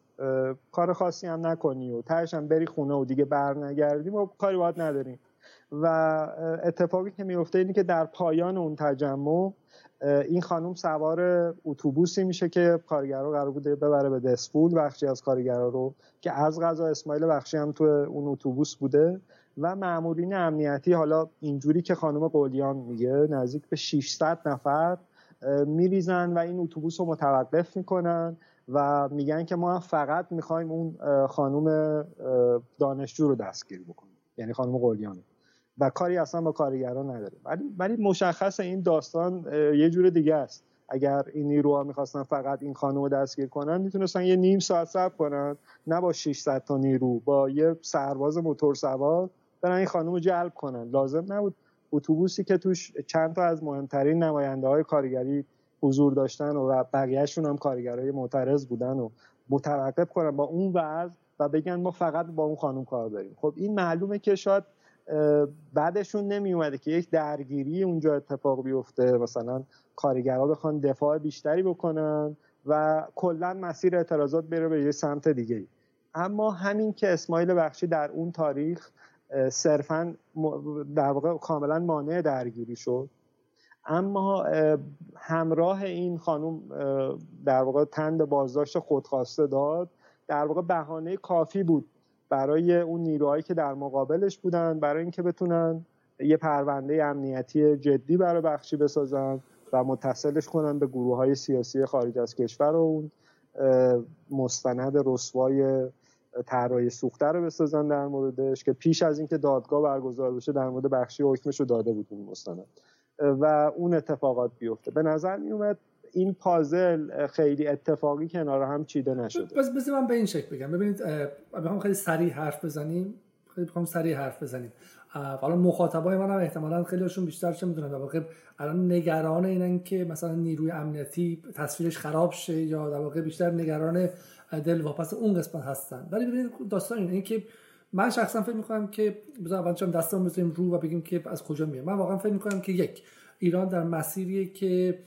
کار خاصی هم نکنی و تهش هم بری خونه و دیگه بر نگردیم و کاری باید نداریم. و اتفاقی که میفته اینه که در پایان اون تجمع این خانم سوار اتوبوسی میشه که کارگرا قرار بوده ببره به دسپول بخشی از کارگرا رو که از غذا اسماعیل بخشی هم تو اون اتوبوس بوده و معمولین امنیتی حالا اینجوری که خانم قولیان میگه نزدیک به 600 نفر میریزن و این اتوبوس رو متوقف می‌کنن. و میگن که ما فقط می‌خوایم اون خانم دانشجو رو دستگیر بکنیم. یعنی خانم قولیان و کاری اصلا با کارگران نداره ولی ولی مشخص این داستان یه جور دیگه است. اگر این نیروها می‌خواستن فقط این خانم رو دستگیر کنن می‌تونستن یه نیم ساعت صبر کنن. نه با 600 تا نیرو با یه سرباز موتور سوار برن این خانم رو جلب کنن. لازم نبود اتوبوسی که توش چند تا از مهمترین نماینده های کارگری حضور داشتن و بقیهشون هم کارگرای معترض بودن و متوقف کنن با اون وضع و بگن ما فقط با اون خانم کار داریم. خب این معلومه که شاید بعدشون نمی اومده که یک درگیری اونجا اتفاق بیفته. مثلا کارگرها بخوان دفاع بیشتری بکنن و کلا مسیر اعتراضات بره به یه سمت دیگه اما همین که اسماعیل بخشی در اون تاریخ صرفا در واقع کاملا مانع درگیری شد اما همراه این خانم در واقع تند بازداشت خودخواسته داد. در واقع بهانه کافی بود برای اون نیروهایی که در مقابلش بودن برای اینکه بتونن یه پرونده امنیتی جدی برای بخشی بسازن و متصلش کنن به گروه های سیاسی خارج از کشور و اون مستند رسوای طراحی سوخته رو بسازن در موردش که پیش از اینکه دادگاه برگزار بشه در مورد بخشی حکمش رو داده بود اون مستند. و اون اتفاقات بیفته. به نظر می اومد این پازل خیلی اتفاقی کنار هم چیده نشده. بس بس من به این شکل بگم. ببینید بخوام خیلی سریع حرف بزنیم. خیلی بخوام سریع حرف بزنیم. حالا مخاطبای من هم احتمالا خیلیشون بیشتر چه می‌دونن؟ در الان نگران اینن که مثلا نیروی امنیتی تصویرش خراب شه یا در واقع بیشتر نگران دل واپس اون قسمت هستن. ولی ببینید داستان اینه که من شخصا فکر می‌کنم که بذار اول چون دستمون بزنیم رو و بگیم که از کجا میاد من واقعا فکر می‌کنم که یک ایران در مسیریه که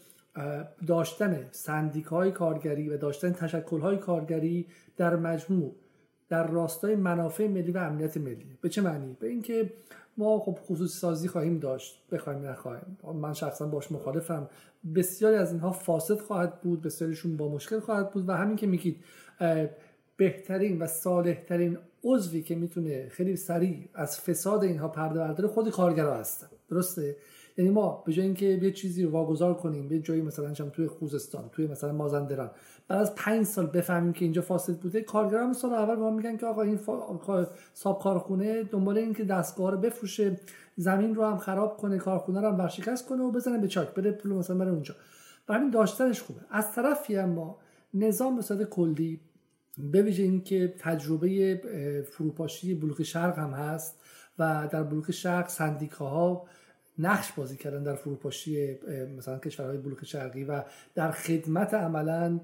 داشتن سندیکای کارگری و داشتن تشکلهای کارگری در مجموع در راستای منافع ملی و امنیت ملی. به چه معنی؟ به اینکه ما خب خصوصی سازی خواهیم داشت بخوایم نخواهیم من شخصا باش مخالفم. بسیاری از اینها فاسد خواهد بود بسیاریشون با مشکل خواهد بود و همین که میگید بهترین و صالحترین عضوی که می‌تونه خیلی سریع از فساد اینها پرده برداره خود کارگرها هستن. درسته؟ یعنی ما به جای اینکه یه چیزی رو واگذار کنیم به جایی مثلا چم توی خوزستان توی مثلا مازندران بعد از پنج سال بفهمیم که اینجا فاسد بوده کارگران سال اول ما میگن که آقا این فا... صاحب کارخونه دنبال این که دستگاه رو بفروشه زمین رو هم خراب کنه کارخونه رو هم ورشکست کنه و بزنه به چاک بره پول مثلا بره اونجا. برای همین داشتنش خوبه. از طرفی هم ما نظام به صورت کلی به ویژه اینکه تجربه فروپاشی بلوک شرق هم هست و در بلوک شرق سندیکاها نقش بازی کردن در فروپاشی مثلا کشورهای بلوک شرقی و در خدمت عملا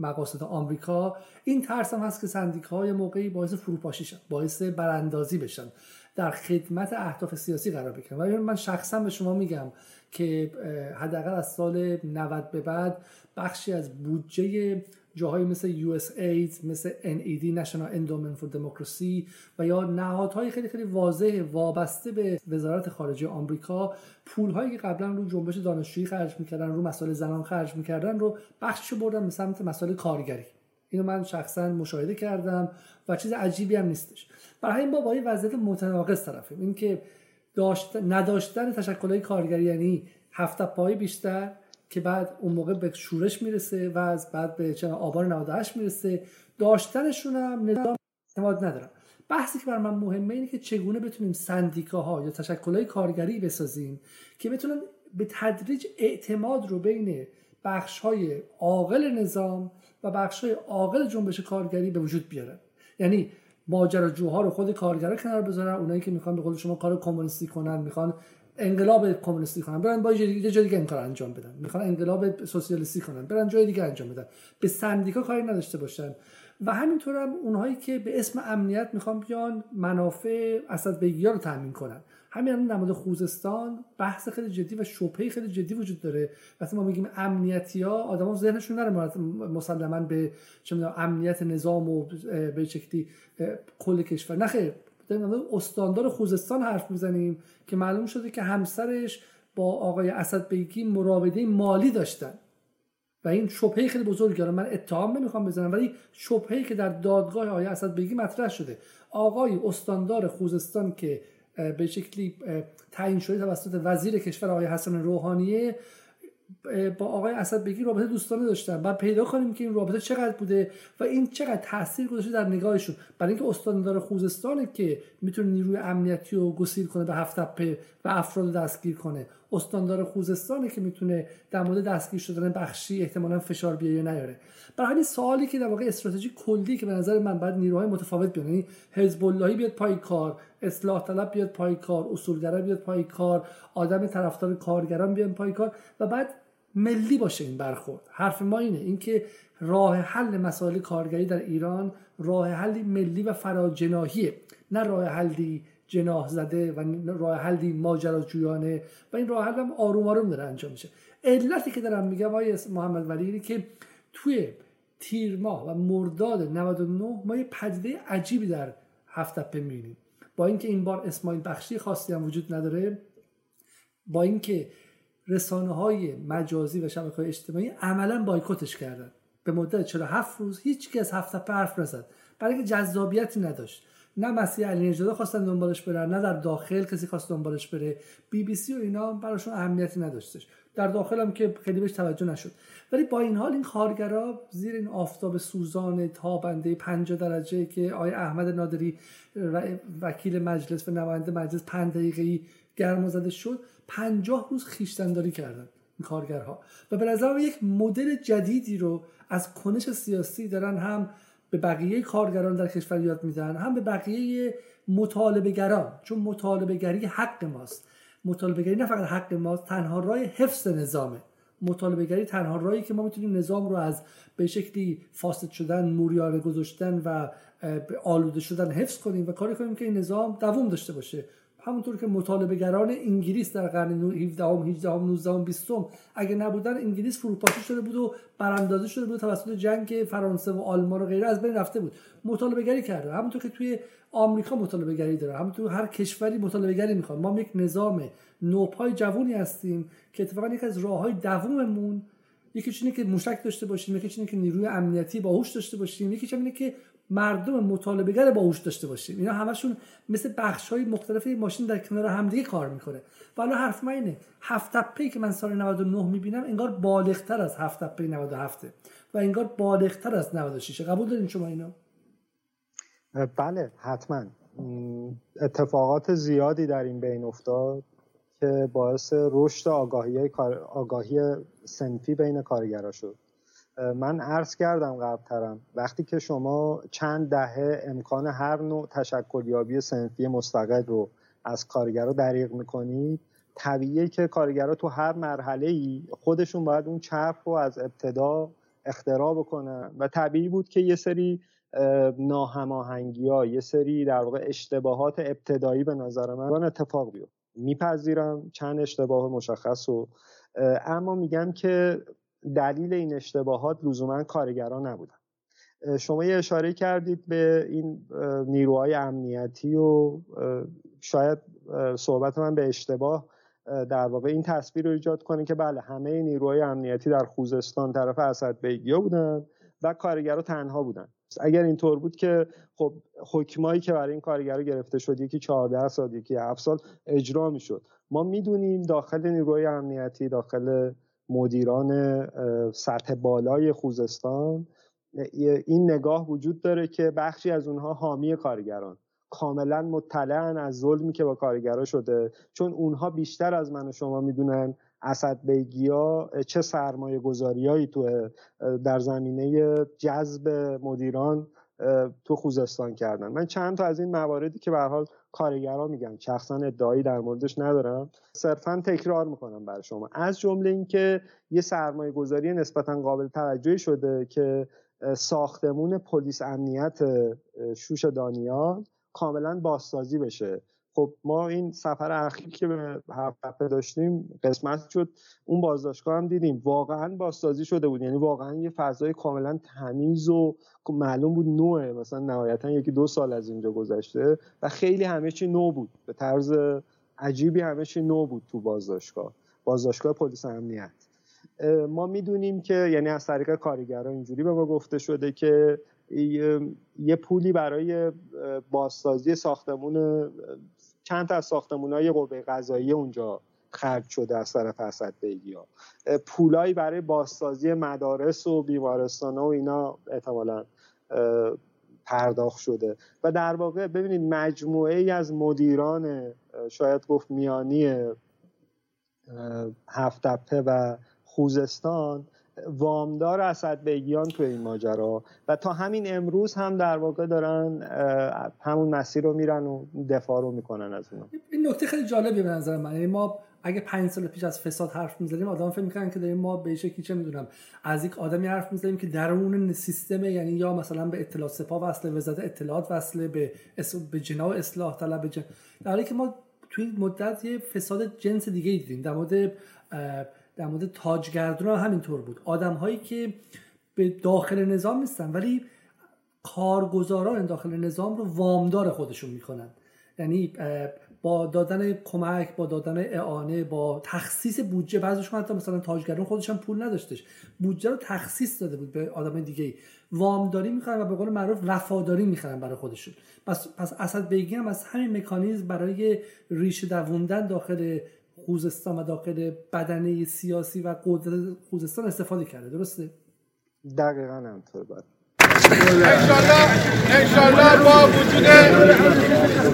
مقاصد آمریکا این ترس هم هست که سندیکاهای موقعی باعث فروپاشی شن باعث براندازی بشن در خدمت اهداف سیاسی قرار بگیرن. ولی من شخصا به شما میگم که حداقل از سال 90 به بعد بخشی از بودجه جاهایی مثل USAID مثل NED National Endowment for Democracy و یا نهادهای خیلی خیلی واضح وابسته به وزارت خارجه آمریکا پولهایی که قبلا رو جنبش دانشجویی خرج می‌کردن رو مسائل زنان خرج می‌کردن رو بخشش بردن به سمت مسائل کارگری. اینو من شخصا مشاهده کردم و چیز عجیبی هم نیستش. برای این با با وضعیت متناقض طرفیم. اینکه داشت نداشتن تشکلهای کارگری یعنی هفته پای بیشتر که بعد اون موقع به شورش می‌رسه و از بعد به چند آبان 98 می‌رسه. داشتنشون هم نظام اعتماد ندارم. بحثی که بر من مهمه اینه که چگونه بتونیم سندیکاها یا تشکلهای کارگری بسازیم که بتونن به تدریج اعتماد رو بین بخش های عاقل نظام و بخش های عاقل جنبش کارگری به وجود بیارن. یعنی ماجراجوها رو خود کارگرا کنار بذارن. اونایی که می‌خوان به قول شما کار کمونیستی کنن می‌خوان انقلاب کمونیستی کنن. برن با یه جای دیگه این کار انجام بدن. می‌خوان انقلاب سوسیالیستی کنن. برن جای دیگه انجام بدن. به سندیکا کاری نداشته باشن. و همینطور هم اونهایی که به اسم امنیت می‌خوان بیان منافع اسد بگیر رو تامین کنن. همین الان در مورد خوزستان بحث خیلی جدی و شبهه خیلی جدی وجود داره. وقتی ما میگیم امنیتی ها آدما ذهنشون نره مسلما به چه امنیت نظام و به شکلی کل کشور. نه داریم استاندار خوزستان حرف می‌زنیم که معلوم شده که همسرش با آقای اسد بیگی مراوده مالی داشتن. و این شبهه خیلی بزرگی من اتهام نمی‌خوام بزنم ولی شبهه که در دادگاه آقای اسد بگی مطرح شده. آقای استاندار خوزستان که به شکلی تعیین شده توسط وزیر کشور آقای حسن روحانیه با آقای اسد بگی رابطه دوستانه داشتن. بعد پیدا کنیم که این رابطه چقدر بوده و این چقدر تاثیر گذاشته در نگاهشون. برای اینکه استاندار خوزستانه که می‌تونه نیروی امنیتی رو گسیل کنه به هفت و افراد دستگیر کنه. استاندار خوزستانه که می‌تونه در مورد دستگیر شدن بخشی احتمالا فشار بیاره یا نیاره. برای همین سوالی که در واقع استراتژی کلی که به نظر من بعد نیروهای متفاوت بیان یعنی حزب اللهی بیاد پای کار اصلاح طلب بیاد پای کار اصولگرا بیاد پای کار آدم طرفدار کارگران بیاد پای کار و بعد ملی باشه این برخورد. حرف ما اینه اینکه راه حل مسائل کارگری در ایران راه حلی ملی و فراجناهیه نه راه حلی جناح زده و راه حلی ماجراجویانه و این راه حل هم آروم آروم داره انجام میشه. علتی که دارم میگم آقای محمد ولی که توی تیر ماه و مرداد 99 ما یه پدیده عجیبی در هفت تپه می‌بینیم. با اینکه این بار اسماعیل بخشی خاصی هم وجود نداره با اینکه رسانه های مجازی و شبکه های اجتماعی عملا بایکوتش کردن. به مدت 47 روز هیچ کس هفت تپه حرف نزد. برای اینکه جذابیتی نداشت. نه مسیح علی خواستن دنبالش برن نه در داخل کسی خواست دنبالش بره. بی بی سی و اینا براشون اهمیتی نداشتش. در داخل هم که خیلی بهش توجه نشد. ولی با این حال این کارگرا زیر این آفتاب سوزان تابنده 50 درجه که آقای احمد نادری وکیل مجلس و نماینده مجلس 5 دقیقه‌ای گرم زده شد 50 روز خیشتنداری کردن این کارگرها. و به نظر یک مدل جدیدی رو از کنش سیاسی دارن هم به بقیه کارگران در کشور یاد میدن هم به بقیه مطالبه گران چون مطالبه گری حق ماست. مطالبه گری نه فقط حق ماست تنها راه حفظ نظامه. مطالبه گری تنها راهی که ما می‌تونیم نظام رو از به شکلی فاسد شدن موریانه گذاشتن و آلوده شدن حفظ کنیم و کاری کنیم که این نظام دوام داشته باشه. همونطور که مطالبه گران انگلیس در قرن 17 18 19 20 اگه نبودن انگلیس فروپاشی شده بود و براندازی شده بود توسط جنگ فرانسه و آلمان و غیره از بین رفته بود. مطالبه گری کرده. همونطور که توی آمریکا مطالبه گری داره. همونطور هر کشوری مطالبه گری می‌خواد. ما یک نظام نوپای جوونی هستیم که اتفاقا یک از راههای دووممون یکیش اینه که موشک داشته باشیم یکیش اینه که نیروی امنیتی باهوش داشته باشیم یکیش اینه که مردم مطالبهگر باهوش داشته باشیم. اینا همشون مثل بخش های مختلف ماشین در کنار همدیگه کار می‌کنه. حالا حرف من اینه. هفت تپه که من سال 99 می‌بینم انگار بالغتر از هفت تپه 97 و انگار بالغتر از 96 قبول دارین شما اینا بله حتما. اتفاقات زیادی در این بین افتاد که باعث رشد آگاهی آگاهی سنفی بین کارگرا شد. من عرض کردم قبلترم وقتی که شما چند دهه امکان هر نوع تشکلیابی سنفی مستقل رو از کارگرا دریغ می‌کنید طبیعیه که کارگرا تو هر مرحله ای خودشون باید اون چرخ رو از ابتدا اختراع بکنن. و طبیعی بود که یه سری ناهماهنگی ها یه سری در واقع اشتباهات ابتدایی به نظر من اتفاق بیفته میپذیرم چند اشتباه مشخص و اما میگم که دلیل این اشتباهات لزوما کارگران نبودن. شما یه اشاره کردید به این نیروهای امنیتی و شاید صحبت من به اشتباه در واقع این تصویر رو ایجاد کنه که بله همه نیروهای امنیتی در خوزستان طرف اسد بیگیا بودن و کارگرها تنها بودن. اگر اینطور بود که خب حکمایی که برای این کارگرا گرفته شد یکی 14 سال یکی 7 سال اجرا می‌شد. ما می‌دونیم داخل نیروهای امنیتی داخل مدیران سطح بالای خوزستان. این نگاه وجود داره که بخشی از اونها حامی کارگران. کاملا مطلعن از ظلمی که با کارگرا شده. چون اونها بیشتر از من و شما می‌دونن اسد بیگیا چه سرمایه گذاریایی تو در زمینه جذب مدیران تو خوزستان کردن. من چند تا از این مواردی که به حال کارگرا میگن شخصا ادعایی در موردش ندارم. صرفا تکرار می‌کنم برای شما. از جمله اینکه یه سرمایه گذاری نسبتا قابل توجهی شده که ساختمون پلیس امنیت شوش دانیال کاملا بازسازی بشه. خب ما این سفر اخیر که به هفته داشتیم قسمت شد. اون بازداشتگاه هم دیدیم. واقعا بازسازی شده بود. یعنی واقعا یه فضای کاملا تمیز و معلوم بود نوعه. مثلا نهایتا یکی دو سال از اینجا گذشته و خیلی همه چی نو بود. به طرز عجیبی همه چی نو بود تو بازداشتگاه. بازداشتگاه پلیس امنیت. ما می‌دونیم که یعنی از طریق کارگران اینجوری به ما گفته شده که یه پولی برای بازسازی ساختمون چند تا از ساختمون های قوه قضایی اونجا خرج شده از طرف اسد بیگی ها. پولایی برای بازسازی مدارس و بیمارستان و اینا احتمالا پرداخت شده. و در واقع ببینید مجموعه ای از مدیران شاید گفت میانی هفتپه و خوزستان وامدار اسد بیگیان تو این ماجرا و تا همین امروز هم در واقع دارن همون مسیر رو میرن و دفاع رو می‌کنن از اون این نکته خیلی جالبی به نظر من. یعنی ما اگه پنج سال پیش از فساد حرف می‌زنیم آدم فکر می‌کنن که داریم ما به شکلی چه می‌دونم. از یک آدمی حرف می‌زنیم که درون سیستم یعنی یا مثلا به اطلاع سپاه وصله وزارت اطلاعات وصله به به جناح اصلاح طلب جن... در حالی که ما توی مدت یه فساد جنس دیگه دیدیم. در مورد در مورد تاجگردان همینطور بود. آدم هایی که به داخل نظام نیستن ولی کارگزاران داخل نظام رو وامدار خودشون می‌کنن. یعنی با دادن کمک با دادن اعانه با تخصیص بودجه بعضیشون حتی مثلا تاجگران خودشون پول نداشتش. بودجه رو تخصیص داده بود به آدم دیگه وامداری می‌خوان و به قول معروف وفاداری می‌خوان برای خودشون. پس پس اسد بیگی هم از همین مکانیزم برای ریشه دووندن داخل خوزستان و داخل بدنه سیاسی و قدرت خوزستان استفاده کرده. درسته؟ دقیقا همطور باید انشالله با وجود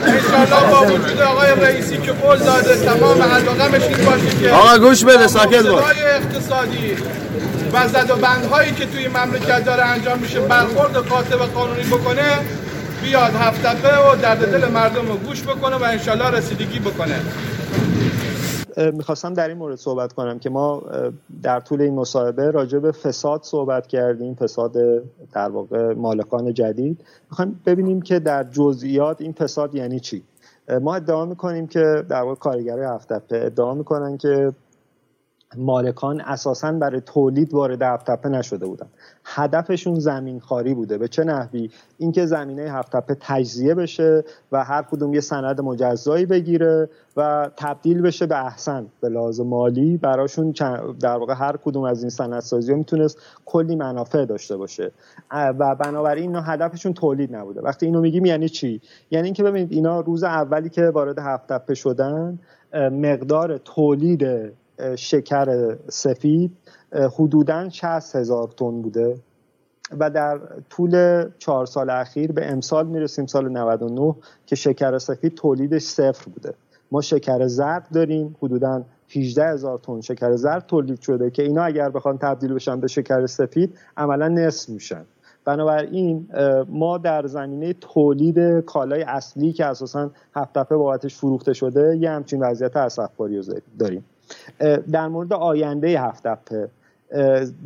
انشالله با وجود آقای رئیسی که قول داده تمام علاقمش این باشه که آقا گوش بده ساکت باش. اقتصادی و زد و بندهایی که توی مملکت داره انجام میشه برخورد قاطع و قانونی بکنه بیاد هفتپه و درد دل مردم رو گوش بکنه و انشالله رسیدگی بکنه. می‌خواستم در این مورد صحبت کنم که ما در طول این مصاحبه راجع به فساد صحبت کردیم فساد در واقع مالکان جدید. می‌خوایم ببینیم که در جزئیات این فساد یعنی چی. ما ادعا می‌کنیم که در واقع کارگرای هفتپه ادعا می‌کنن که مالکان اساسا برای تولید وارد هفتپه نشده بودن. هدفشون زمین خاری بوده. به چه نحوی؟ اینکه زمینه هفتپه تجزیه بشه و هر کدوم یه سند مجزایی بگیره و تبدیل بشه به احسن به لازم مالی. براشون در واقع هر کدوم از این سندسازی ها می‌تونست کلی منافع داشته باشه. و بنابراین اینا هدفشون تولید نبوده. وقتی اینو میگیم یعنی چی؟ یعنی اینکه ببینید اینا روز اولی که وارد هفتپه شدن مقدار تولید شکر سفید. حدودا 60 هزار تن بوده. و در طول چهار سال اخیر به امسال می‌رسیم سال 99 که شکر سفید تولیدش صفر بوده. ما شکر زرد داریم. حدودا 18 هزار تن شکر زرد تولید شده که اینا اگر بخوان تبدیل بشن به شکر سفید عملا نصف میشن. بنابراین ما در زمینه تولید کالای اصلی که اساسا هفت بابتش فروخته شده یه همچین وضعیت اسفباری داریم. در مورد آینده هفتپه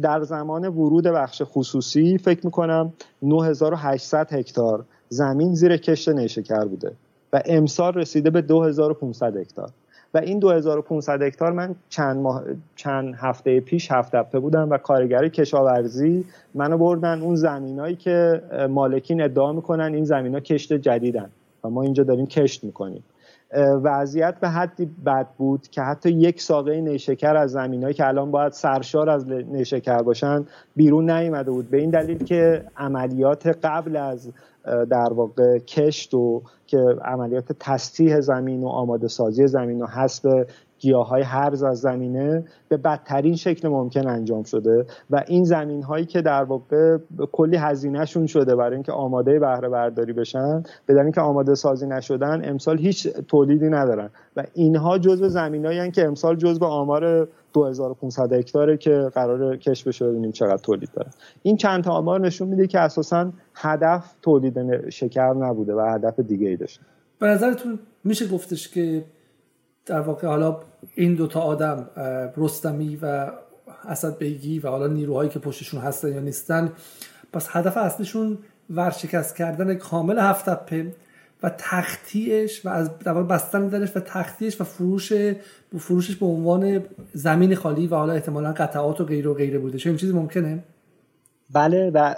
در زمان ورود بخش خصوصی فکر می‌کنم 9800 هکتار زمین زیر کشت نیشکر بوده و امسال رسیده به 2500 هکتار. و این 2500 هکتار من چند, ماه، چند هفته پیش هفته بودم و کارگری کشاورزی منو بردن اون زمینایی که مالکین ادعا می‌کنن این زمین ها کشت جدیدن و ما اینجا داریم کشت می‌کنیم. وضعیت به حدی بد بود که حتی یک ساقه نیشکر از زمینهایی که الان باید سرشار از نیشکر باشن بیرون نیامده بود. به این دلیل که عملیات قبل از در واقع کشت و که عملیات تسطیح زمین و آماده سازی زمین و حسب گیاه های هرز از زمینه به بدترین شکل ممکن انجام شده و این زمین هایی که در واقع کلی هزینهشون شده برای اینکه آماده بهره برداری بشن به اینکه آماده سازی نشدن امسال هیچ تولیدی ندارن. و اینها جزء زمینایی که امسال جزء آمار 2500 هکتاره که قرار کش بشه ببینیم چقدر تولید داره. این چند تا آمار نشون میده که اساسا هدف تولید شکر نبوده و هدف دیگه ای داشته. به نظرتون میشه گفتش که در واقع حالا این دوتا آدم رستمی و اسد بیگی و حالا نیروهایی که پشتشون هستن یا نیستن پس هدف اصلیشون ورشکست کردن کامل هفتپه و تختیش و از بستن درش و تختیش و فروش فروشش به عنوان زمین خالی و حالا احتمالا قطعات و غیر و غیره بوده. چه این چیزی ممکنه؟ بله و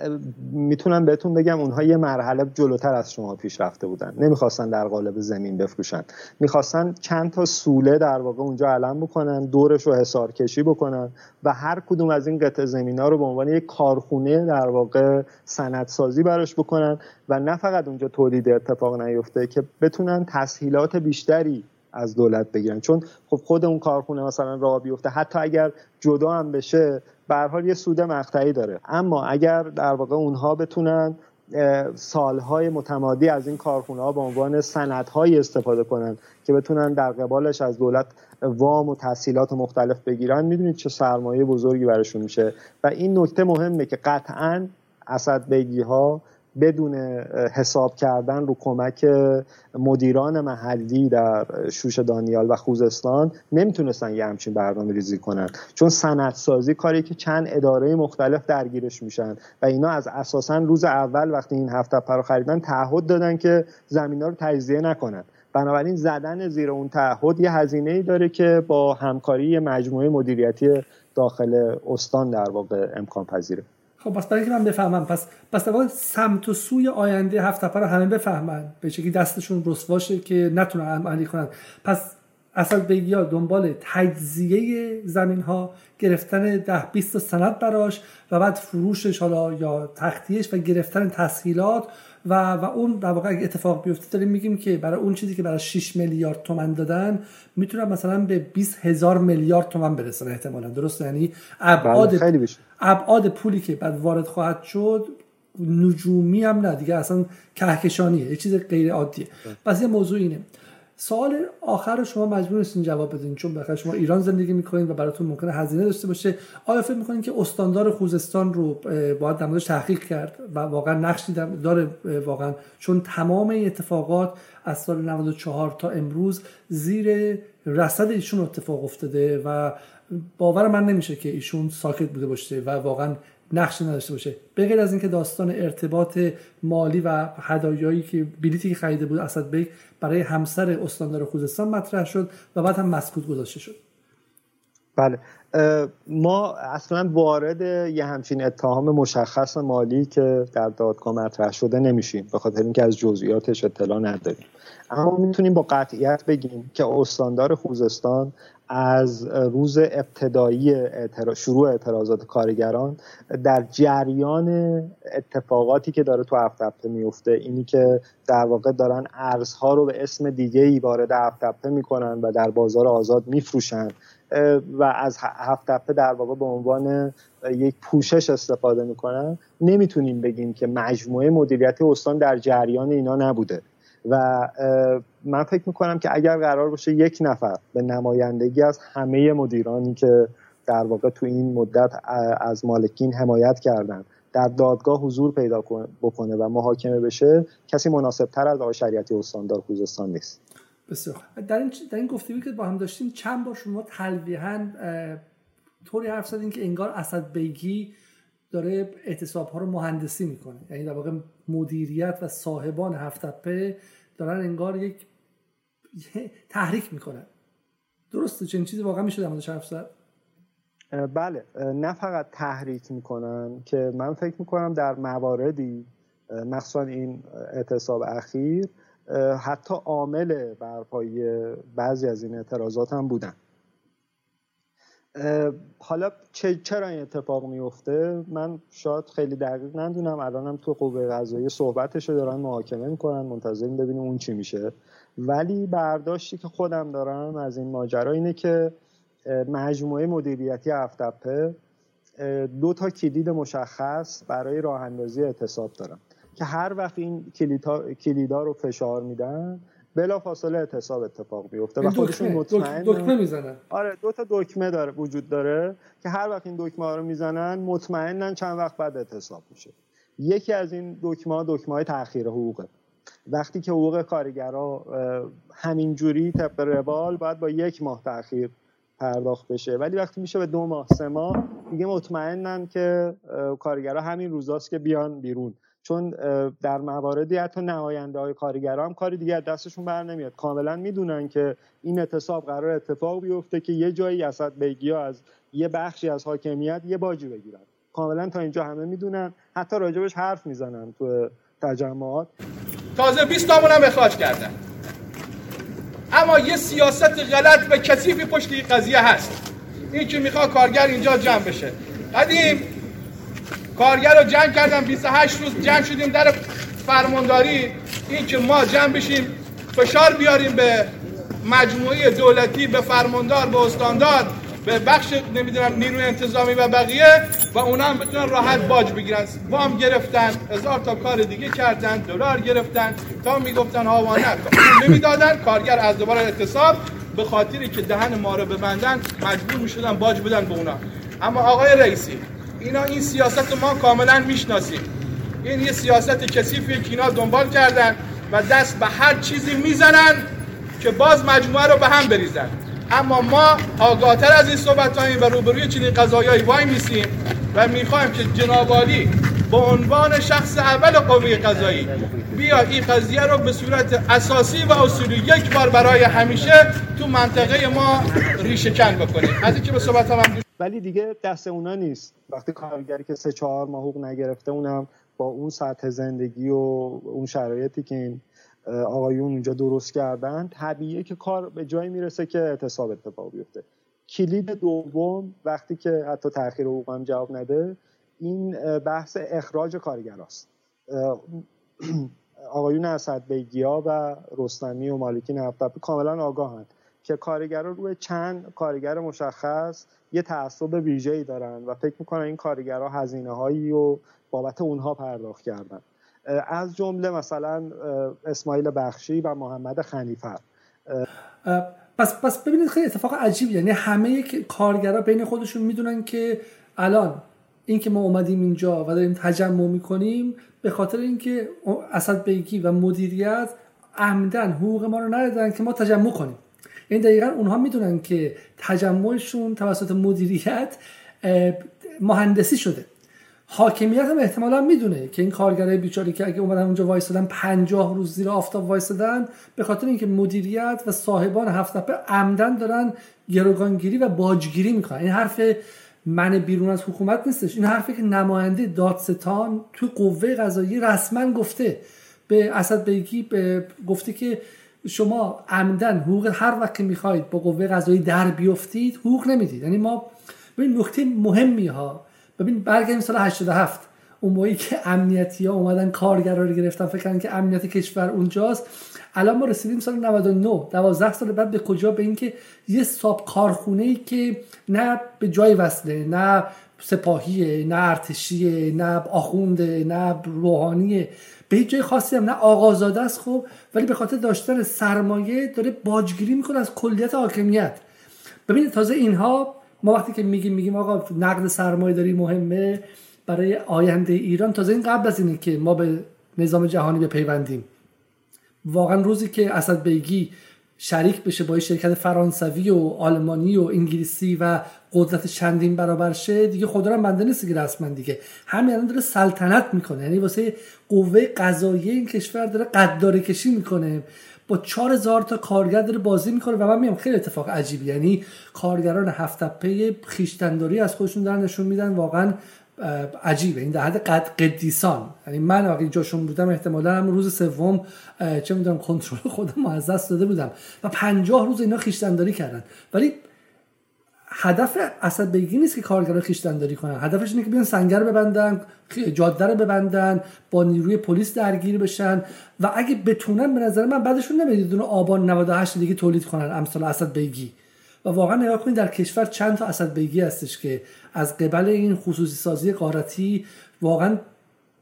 می‌تونم بهتون بگم اونها یه مرحله جلوتر از شما پیش رفته بودن. نمی‌خواستن در قالب زمین بفروشن. می‌خواستن چند تا سوله در واقع اونجا علم بکنن دورش رو حسار کشی بکنن و هر کدوم از این قطع زمین ها رو به عنوان یک کارخونه در واقع سندسازی براش بکنن و نه فقط اونجا تولید اتفاق نیفته که بتونن تسهیلات بیشتری از دولت بگیرن. چون خب خود اون کارخونه مثلا راه بیفته. حتی اگر جدا هم بشه به حال یه سود مقطعی داره. اما اگر در واقع اونها بتونن سالهای متمادی از این کارخونه ها به عنوان سندهایی استفاده کنن که بتونن در قبالش از دولت وام و تحصیلات مختلف بگیرن می‌دونید چه سرمایه بزرگی براشون میشه. و این نکته مهمه که قطعا اسد بگی ها بدون حساب کردن رو کمک مدیران محلی در شوش دانیال و خوزستان نمی‌تونستن یه همچین برنامه ریزی کنن. چون سندسازی کاری که چند اداره مختلف درگیرش میشن و اینا از اساسا روز اول وقتی این هفته رو خریدن تعهد دادن که زمین رو تجزیه نکنن. بنابراین زدن زیر اون تعهد یه هزینه ای داره که با همکاری مجموعه مدیریتی داخل استان در واقع امکان پذیره خب پس برای که من بفهمم پس پس در سمت و سوی آینده هفت رو همه بفهمن به شکلی دستشون رسواشه که نتونن عملی کنن. پس اصل بگیا دنبال تجزیه زمین ها گرفتن ده 20 سند براش و بعد فروشش حالا یا تختیش و گرفتن تسهیلات و و اون در واقع اتفاق بیفته داریم میگیم که برای اون چیزی که برای 6 میلیارد تومن دادن می‌تونن مثلا به 20 هزار میلیارد تومن برسن احتمالا. درست یعنی ابعاد بله، ابعاد پولی که بعد وارد خواهد شد نجومی هم نه. دیگه اصلا کهکشانیه. یه چیز غیر عادیه. پس یه موضوع اینه. سوال آخر رو شما مجبور نیستین جواب بدین چون بخاطر شما ایران زندگی می‌کنین و براتون ممکنه هزینه داشته باشه. آیا فکر می‌کنین که استاندار خوزستان رو باید در تحقیق کرد و واقعا نقشی داره واقعا؟ چون تمام اتفاقات از سال 94 تا امروز زیر رصد ایشون اتفاق افتاده و باور من نمیشه که ایشون ساکت بوده باشه و واقعا نقشی نداشته باشه. بغیر از اینکه داستان ارتباط مالی و هدایایی که بلیتی که خریده بود اسد بیگ برای همسر استاندار خوزستان مطرح شد و بعد هم مسکوت گذاشته شد. بله. ما اصلا وارد یه همچین اتهام مشخص مالی که در دادگاه مطرح شده نمیشیم به خاطر اینکه از جزئیاتش اطلاع نداریم. اما می‌تونیم با قطعیت بگیم که استاندار خوزستان از روز ابتدایی شروع اعتراضات کارگران در جریان اتفاقاتی که داره تو هفت هفته میفته اینی که در واقع دارن ارزها رو به اسم دیگه ای وارد هفت هفته می‌کنن و در بازار آزاد میفروشن. و از هفت هفته در واقع به عنوان یک پوشش استفاده می‌کنن. نمی‌تونیم بگیم که مجموعه مدیریت استان در جریان اینا نبوده. و من فکر می‌کنم که اگر قرار باشه یک نفر به نمایندگی از همه مدیرانی که در واقع تو این مدت از مالکین حمایت کردن در دادگاه حضور پیدا بکنه و محاکمه بشه کسی مناسب تر از آقای شریعتی استاندار خوزستان نیست. بسیار در این در این گفتگویی که با هم داشتیم چند بار شما تلویحا طوری حرف زدین که انگار اسد بیگی داره اعتصاب ها رو مهندسی می‌کنه. یعنی در واقع مدیریت و صاحبان هفتپه دارن انگار یک تحریک می‌کنن. درسته چنین چیزی واقعا میشه در موردش حرف بله. نه فقط تحریک می‌کنن که من فکر می‌کنم در مواردی مخصوصا این اعتصاب اخیر حتی عامل برپایی بعضی از این اعتراضات هم بودن. حالا چرا این اتفاق میفته من شاید خیلی دقیق ندونم الانم تو قوه قضایی صحبتش رو دارن محاکمه می‌کنن منتظریم ببینیم اون چی میشه. ولی برداشتی که خودم دارم از این ماجرا اینه که مجموعه مدیریتی افتپه دو تا کلید مشخص برای راه اندازی اعتصاب دارن که هر وقت این کلیدا رو فشار میدن بلا فاصله اعتصاب اتفاق میفته و خودشون مطمئن دکمه می‌زنن. آره دو تا دکمه داره وجود داره که هر وقت این دکمه ها رو می‌زنن مطمئنن چند وقت بعد اعتصاب میشه. یکی از این دکمه ها دکمه های تاخیر حقوقه. وقتی که حقوق کارگرا همینجوری طبق روال باید با یک ماه تاخیر پرداخت بشه. ولی وقتی میشه به دو ماه سه ماه دیگه مطمئنن که کارگرا همین روزاست که بیان بیرون. چون در مواردی حتی نماینده های کارگران هم کاری دیگه دستشون بر نمیاد. کاملا می‌دونن که این اعتصاب قرار اتفاق بیفته که یه جایی اسد بیگی از یه بخشی از حاکمیت یه باجی بگیرن. کاملا تا اینجا همه می‌دونن. حتی راجبش حرف می‌زنن تو تجمعات. تازه 20 تامون هم اخراج کردن. اما یه سیاست غلط و کثیفی پشت این قضیه هست. این که می‌خواد کارگر اینجا جمع بشه. قدیم کارگر رو جمع کردن 28 روز جمع شدیم در فرمانداری. این که ما جمع بشیم فشار بیاریم به مجموعه دولتی به فرماندار به استاندار. به بخش نمی‌دونم نیروی انتظامی و بقیه و اونا هم بتونن راحت باج بگیرن. وام گرفتن هزار تا کار دیگه کردن دلار گرفتن. تا می‌گفتن هاوانه نمی‌دادن. کارگر از دوباره اعتصاب. به خاطری که دهن ما رو ببندن مجبور می‌شدن باج بدن به اونا. اما آقای رئیسی اینا این سیاست ما کاملا می‌شناسیم. این یه سیاست کثیفی که اینا دنبال کردن و دست به هر چیزی می‌زنن که باز مجموعه رو به هم بریزن. اما ما آگاهتر از این صحبت و روبروی چنین قضایایی وای میسیم و می‌خوایم که جنابالی به عنوان شخص اول قوه قضایی بیا این قضیه رو به صورت اساسی و اصولی یک بار برای همیشه تو منطقه ما ریشه کن بکنیم. از اینکه به صحبت هم ولی دیگه دست اونا نیست. وقتی کارگری که سه چهار ماه حقوق نگرفته اونم با اون سطح زندگی و اون شرایطی که این آقایون اونجا درست کردن. طبیعیه که کار به جایی می‌رسه که اعتصاب اتفاق بیفته. کلید دوم وقتی که حتی تاخیر حقوق هم جواب نده این بحث اخراج کارگراست. آقایون اسد بیگیا و رستمی و مالکی نفتپ کاملا آگاهند که کارگران روی چند کارگر مشخص یه تعصب ویژه‌ای دارن و فکر می‌کنن این کارگرها هزینه هایی و بابت اونها پرداخت کردن. از جمله مثلا اسماعیل بخشی و محمد خنیفر. پس پس ببینید خیلی اتفاق عجیب یعنی همه کارگرا بین خودشون می‌دونن که الان اینکه ما اومدیم اینجا و داریم تجمع می‌کنیم به خاطر اینکه اسد بیگی و مدیریت عمدن حقوق ما رو ندادن که ما تجمع کنیم. این دقیقا اونها می‌دونن که تجمعشون توسط مدیریت مهندسی شده. حاکمیت هم احتمالا می‌دونه که این کارگرای بیچاری که اگه اومدن اونجا وایسادن 50 روز زیر آفتاب وایسادن به خاطر اینکه مدیریت و صاحبان هفت نفر عمدن دارن گروگانگیری و باجگیری می‌کنن. این حرف من بیرون از حکومت نیستش. این حرفی که نماینده دادستان توی قوه قضایی رسما گفته. به اسد بیگی به گفته که شما عمدن حقوق هر وقت که می‌خواید با قوه قضایی در بیفتید حقوق نمی‌دید. یعنی ما ببین نکته مهمی ها ببین برگردیم سال 87 اون موقعی که امنیتی ها اومدن کارگرا رو گرفتن فکر که امنیت کشور اونجاست. الان ما رسیدیم سال 99 12 سال بعد به کجا؟ به اینکه یه ساب کارخونه ای که نه به جای وصله نه سپاهیه نه ارتشیه نه آخونده نه روحانیه. به هیچ جای خاصی هم نه آقازاده است خب ولی به خاطر داشتن سرمایه داره باجگیری می‌کنه از کلیت حاکمیت. ببینید تازه اینها ما وقتی که میگیم میگیم آقا نقد سرمایه داری مهمه برای آینده ایران. تازه این قبل از اینه که ما به نظام جهانی بپیوندیم. واقعا روزی که اسد بیگی شریک بشه با شرکت فرانسوی و آلمانی و انگلیسی و قدرت چندین برابر شه دیگه خدا رو بنده نیست که رسما دیگه. همین الان داره سلطنت می‌کنه. یعنی واسه قوه قضایی این کشور داره قداره کشی می‌کنه. با 4000 تا کارگر داره بازی می‌کنه و من میگم خیلی اتفاق عجیبی. یعنی کارگران هفت تپه خیشتنداری از خودشون دارن نشون میدن. واقعا عجیبه. این در حد قد قدیسان. یعنی من اگه جاشون بودم احتمالا هم روز سوم چه می‌دونم کنترل خودم از دست داده بودم. و پنجاه روز اینا خیشتنداری کردن. ولی هدف اسد بیگی نیست که کارگران خیشتنداری کنن. هدفش اینه که بیان سنگر ببندن جاده رو ببندن با نیروی پلیس درگیر بشن. و اگه بتونن به نظر من بعدشون نمی‌دید دونه آبان 98 دیگه تولید کنن امثال اسد بیگی. و واقعا نگاه کنید در کشور چند تا اسد بیگی هستش که از قبل این خصوصی سازی قارتی واقعا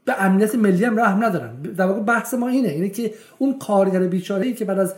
به امنیت ملی هم رحم ندارن. در واقع بحث ما اینه اینه که اون کارگر بیچاره ای که بعد از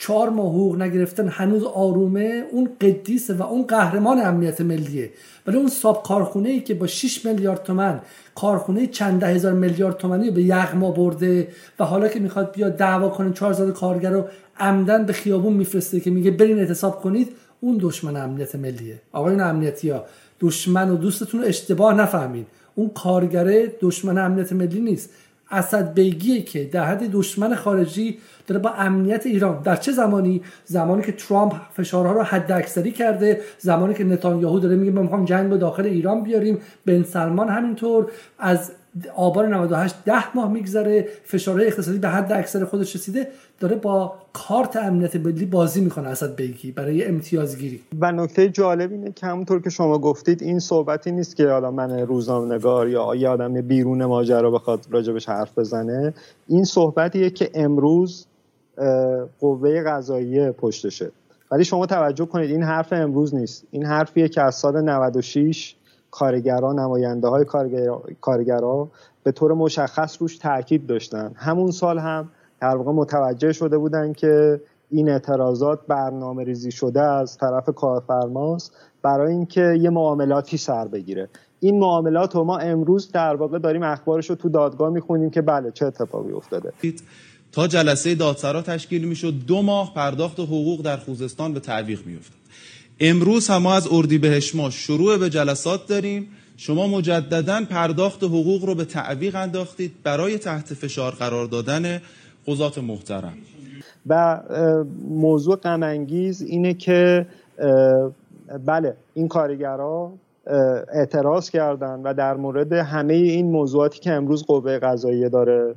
چهار ماه حقوق نگرفتن هنوز آرومه اون قدیسه و اون قهرمان امنیت ملیه. ولی اون ساب کارخونه ای که با 6 میلیارد تومن کارخونه چند ده هزار میلیارد تومنی به یغما برده و حالا که می‌خواد بیا دعوا کنه 4000 کارگر رو عمدن به خیابون میفرسته که میگه برین اعتصاب کنید اون دشمن امنیت ملیه. آقایون امنیتی ها دشمن و دوستتون رو اشتباه نفهمید. اون کارگره دشمن امنیت ملی نیست. اسد بیگیه که در حد دشمن خارجی داره با امنیت ایران. در چه زمانی؟ زمانی که ترامپ فشارها رو حد اکثری کرده زمانی که نتانیاهو داره میگه ما می‌خوام جنگ به داخل ایران بیاریم. بن سلمان همینطور. از آبان 98 ده ماه میگذره فشارهای اقتصادی به حد اکثر خودش رسیده داره با کارت امنیت ملی بازی می‌کنه اسد بیگی برای امتیازگیری. و نکته جالب اینه که همونطور که شما گفتید این صحبتی نیست که حالا من روزنامه‌نگار یا یه آدم بیرون ماجرا بخواد راجبش حرف بزنه. این صحبتیه که امروز قوه قضاییه پشتشه. ولی شما توجه کنید این حرف امروز نیست. این حرفیه که از سال 96 کارگران نماینده های کارگرا به طور مشخص روش تاکید داشتن. همون سال هم در واقع متوجه شده بودن که این اعتراضات برنامه ریزی شده از طرف کارفرماست برای اینکه یه معاملاتی سر بگیره. این معاملات رو ما امروز در واقع داریم اخبارش رو تو دادگاه می‌خونیم که بله چه اتفاقی افتاده. تا جلسه دادسرا تشکیل می‌شد. دو ماه پرداخت حقوق در خوزستان به تعویق میافتاد امروز هم ما از اردیبهشت ما شروع به جلسات داریم. شما مجددا پرداخت حقوق رو به تعویق انداختید. برای تحت فشار قرار دادن قضات محترم. و موضوع غم اینه که بله این کارگرها اعتراض کردن و در مورد همه این موضوعاتی که امروز قوه قضاییه داره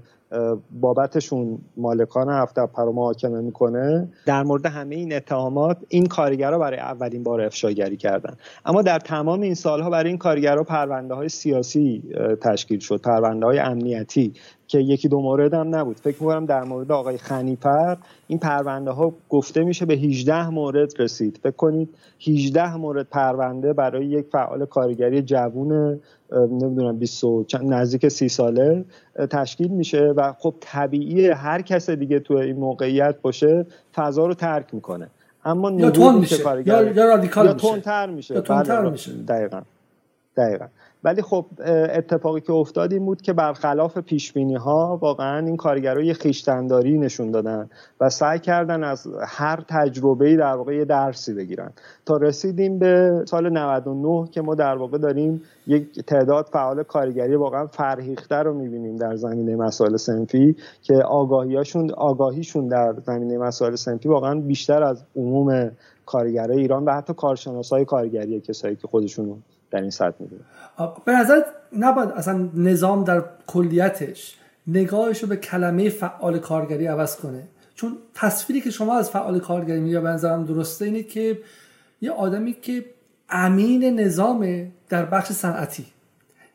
بابتشون مالکان هفته پر محاکمه می‌کنه. در مورد همه این اتهامات این کارگرها برای اولین بار افشاگری کردن. اما در تمام این سالها برای این کارگرها پرونده های سیاسی تشکیل شد پرونده های امنیتی. که یکی دو مورد هم نبود. فکر می‌کنم در مورد آقای خنیپر این پرونده ها گفته میشه به 18 مورد رسید. فکر کنید 18 مورد پرونده برای یک فعال کارگری جوون نمی‌دونم 20 نزدیک سی ساله تشکیل میشه و خب طبیعی هر کس دیگه تو این موقعیت باشه فضا رو ترک می‌کنه. اما یا تون میشه. یا, یا رادیکال یا تندتر میشه, یا بله، میشه. دقیقا. دقیقا. ولی خب اتفاقی که افتاد این بود که برخلاف پیش ها واقعا این کارگرها یه خیشتنداری نشون دادن و سعی کردن از هر تجربه در واقع یه درسی بگیرن. تا رسیدیم به سال 99 که ما در واقع داریم یک تعداد فعال کارگری واقعا فرهیخته رو می‌بینیم در زمینه مسائل سنفی که آگاهیشون آگاهیشون در زمینه مسائل سنفی واقعا بیشتر از عموم کارگرای ایران و حتی کارشناسای کارگری کسایی که خودشون در این سطح می‌دونه به نظر نباید اصلا نظام در کلیتش نگاهش رو به کلمه فعال کارگری عوض کنه. چون تصویری که شما از فعال کارگری میگه به نظرم درسته اینه که یه آدمی که امین نظامه در بخش صنعتی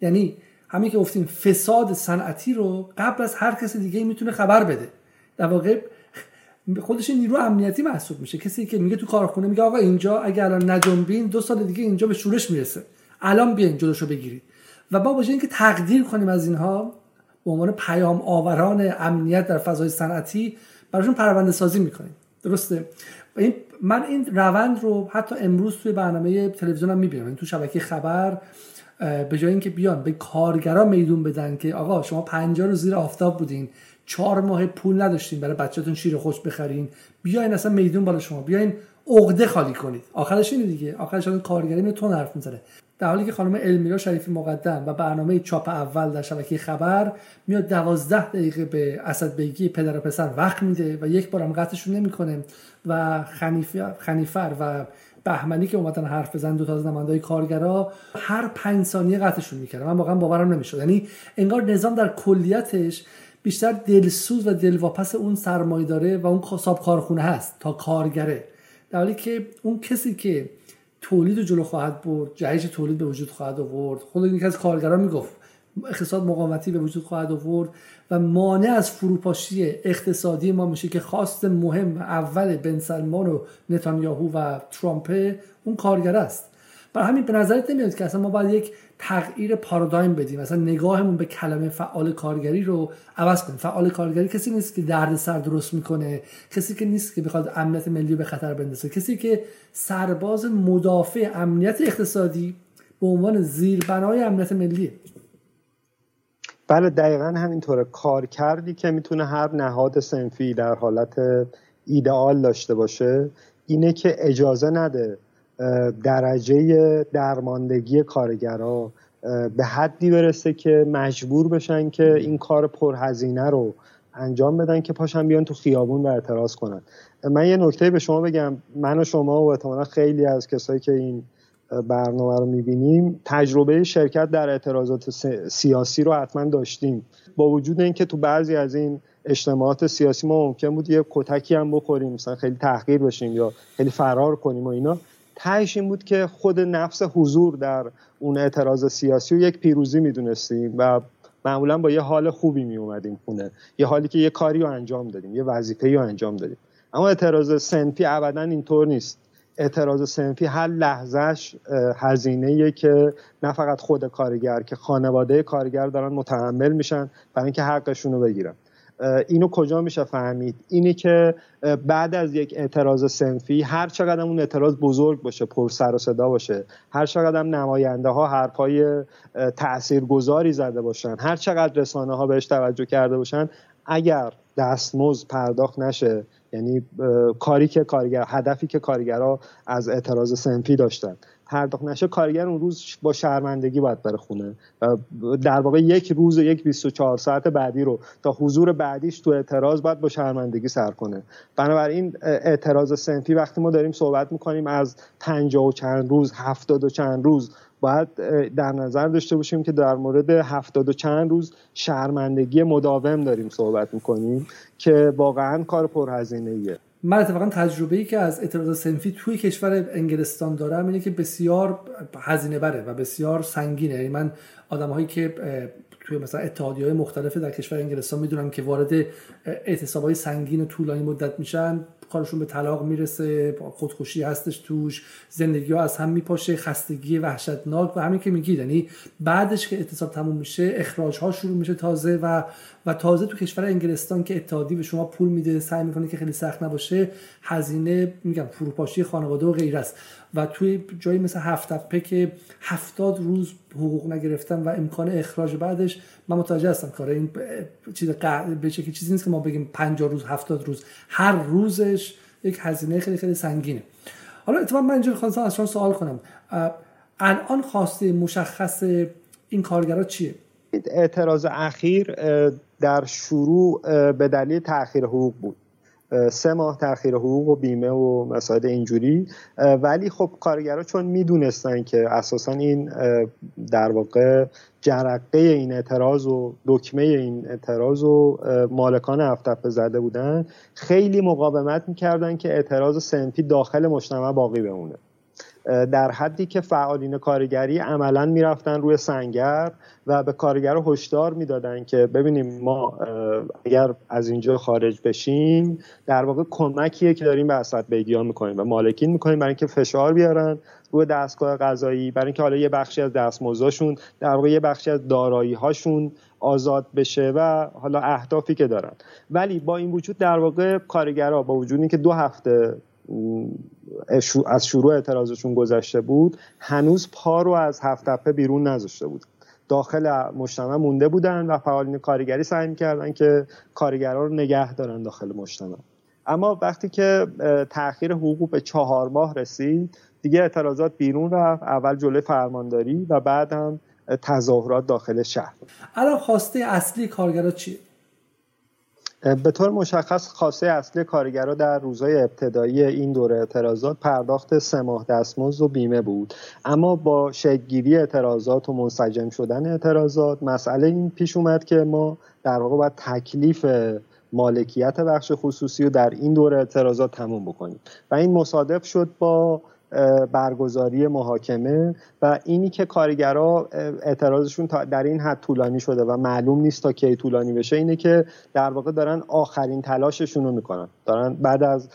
یعنی همین که گفتیم فساد صنعتی رو قبل از هر کس دیگه می‌تونه خبر بده. در واقع خودش نیرو امنیتی محسوب میشه. کسی که میگه تو کارخونه میگه آقا اینجا اگر الان نجنبین دو سال دیگه اینجا به شورش می‌رسه. الان بیاین جلوشو بگیرید. و با باشه اینکه تقدیر کنیم از اینها به عنوان پیام آوران امنیت در فضای صنعتی براشون پرونده سازی می‌کنیم. درسته؟ این من این روند رو حتی امروز توی برنامه تلویزیونم می‌بینم. این تو شبکه خبر به جای اینکه بیان به کارگرا میدون بدن که آقا شما 50 روز زیر آفتاب بودین چهار ماه پول نداشتین برای بچهتون شیر خوش بخرین. بیاین اصلا میدون بالا شما. بیاین عقده خالی کنید. آخرش اینه دیگه. آخرش اون کارگری تون حرف می‌زنه. در حالی که خانم المیرا شریفی مقدم و برنامه چاپ اول در شبکه خبر میاد دوازده دقیقه به اسد بیگی پدر و پسر وقت میده و یک بارم قطعشون نمی‌کنه و خنیفر و بهمنی که اومدن حرف بزن دو تا از نمایندگان کارگرا هر پنج ثانیه قطعشون می‌کرد. من واقعا باورم نمی‌شد. یعنی انگار نظام در کلیتش بیشتر دلسوز و دلواپس اون سرمایه داره و اون صاحب کارخونه هست تا کارگره. در حالی که اون کسی که تولید جلو خواهد برد جهش تولید به وجود خواهد آورد. خود یکی از کارگران می‌گفت اقتصاد مقاومتی به وجود خواهد آورد و مانع از فروپاشی اقتصادی ما میشه که خواست مهم اول بن سلمان و نتانیاهو و ترامپ اون کارگر است. برای همین به نظرت نمیاد که اصلا ما باید یک تغییر پارادایم بدیم. مثلا نگاهمون به کلمه فعال کارگری رو عوض کنیم. فعال کارگری کسی نیست که درد سر درست می‌کنه. کسی که نیست که بخواد امنیت ملی به خطر بندازه. کسی که سرباز مدافع امنیت اقتصادی به عنوان زیربنای امنیت ملیه بله دقیقا همینطوره. کار کردی که می‌تونه هر نهاد سنفی در حالت ایدئال داشته باشه اینه که اجازه نده درجه درماندگی کارگرها به حدی برسه که مجبور بشن که این کار پرهزینه رو انجام بدن که پاشن بیان تو خیابون و اعتراض کنن. من یه نکته به شما بگم. من و شما و احتمالا خیلی از کسایی که این برنامه رو می‌بینیم تجربه شرکت در اعتراضات سیاسی رو حتما داشتیم. با وجود اینکه تو بعضی از این اجتماعات سیاسی ما ممکن بود یه کتکی هم بخوریم مثلا خیلی تحقیر بشیم یا خیلی فرار کنیم و اینا. تهش این بود که خود نفس حضور در اون اعتراض سیاسی رو یک پیروزی می‌دونستیم و معمولا با یه حال خوبی می اومدیم خونه. یه حالی که یه کاری رو انجام دادیم یه وظیفه رو انجام دادیم. اما اعتراض سنفی ابدا اینطور نیست. اعتراض سنفی هر لحظهش هزینه که نه فقط خود کارگر که خانواده کارگر دارن متحمل میشن برای اینکه حقشون رو بگیرن. اینو کجا میشه فهمید؟ اینی که بعد از یک اعتراض سنفی هر چقدر اون اعتراض بزرگ باشه پر سر و صدا باشه هر چقدر نماینده ها حرفای تاثیرگذاری زده باشن هر چقدر رسانه ها بهش توجه کرده باشن اگر دستمزد پرداخت نشه یعنی کاری که کارگر هدفی که کارگرها از اعتراض سنفی داشتن. پرداخت نشه کارگر اون روز با شرمندگی باید بره خونه. و در واقع یک روز یک 24 ساعت بعدی رو تا حضور بعدیش تو اعتراض باید با شرمندگی سر کنه. بنابراین اعتراض سنفی وقتی ما داریم صحبت می‌کنیم از پنجاه و چند روز هفتاد و چند روز باید در نظر داشته باشیم که در مورد هفتاد و چند روز شرمندگی مداوم داریم صحبت می‌کنیم که واقعا کار پرهزینه ایه من اتفاقا تجربه ای که از اعتراض سنفی توی کشور انگلستان دارم اینه که بسیار هزینه بره و بسیار سنگینه. یعنی من آدم هایی که توی مثلا اتحادی های مختلف در کشور انگلستان می‌دونم که وارد اعتصاب های سنگین و طولانی مدت میشن کارشون به طلاق می‌رسه خودکشی هستش توش زندگی ها از هم میپاشه خستگی وحشتناک و همین که میگید یعنی بعدش که اعتصاب تموم میشه اخراج ها شروع میشه تازه و و تازه تو کشور انگلستان که اتحادی به شما پول میده سعی می‌کنه که خیلی سخت نباشه هزینه میگم فروپاشی خانواده و غیر است. و توی جایی مثل هفت که هفتاد روز حقوق نگرفتن و امکان اخراج بعدش من متوجه هستم کار این چیز به چیزی نیست که ما بگیم 50 روز هفتاد روز. هر روزش یک هزینه خیلی خیلی سنگینه. حالا اتفاقا من اینجا خواستم از شما سوال کنم. الان خواسته مشخص این کارگرا چیه؟ اعتراض اخیر در شروع به دلیل تاخیر حقوق بود. سه ماه تاخیر حقوق و بیمه و مسائل اینجوری. ولی خب کارگرها چون می‌دونستن که اساسا این در واقع جرقه این اعتراض و دکمه این اعتراض و مالکان هفتپه زده بودن. خیلی مقاومت می‌کردن که اعتراض سنفی داخل مجتمع باقی بمونه. در حدی که فعالین کارگری عملا می‌رفتن روی سنگر و به کارگر هشدار می‌دادن که ببینیم ما اگر از اینجا خارج بشیم در واقع کمکیه که داریم به اسد بیگیا می‌کنیم و مالکین می‌کنیم برای اینکه فشار بیارن روی دستگاه قضایی برای اینکه حالا یه بخشی از دستمزدشون در واقع یه بخشی از دارایی هاشون آزاد بشه و حالا اهدافی که دارن. ولی با این وجود در واقع کارگرها با وجود اینکه دو هفته از شروع اعتراضشون گذشته بود هنوز پا رو از هفت بیرون نذاشته بود. داخل مجتمع مونده بودن و فعالین کارگری سعی می‌کردن که کارگرها رو نگه دارن داخل مجتمع. اما وقتی که تاخیر حقوق به چهار ماه رسید دیگه اعتراضات بیرون رفت اول جلوی فرمانداری و بعد هم تظاهرات داخل شهر. الان خواسته اصلی کارگرا چیه؟ به طور مشخص خاصه اصلی کارگرها در روزهای ابتدایی این دوره اعتراضات پرداخت سه ماه دستمزد و بیمه بود. اما با شکلگیری اعتراضات و منسجم شدن اعتراضات مسئله این پیش اومد که ما در واقع باید تکلیف مالکیت بخش خصوصی رو در این دوره اعتراضات تموم بکنیم. و این مصادف شد با برگزاری محاکمه و اینی که کارگرا اعتراضشون در این حد طولانی شده و معلوم نیست تا کی طولانی بشه اینه که در واقع دارن آخرین تلاششون رو می‌کنن. دارن بعد از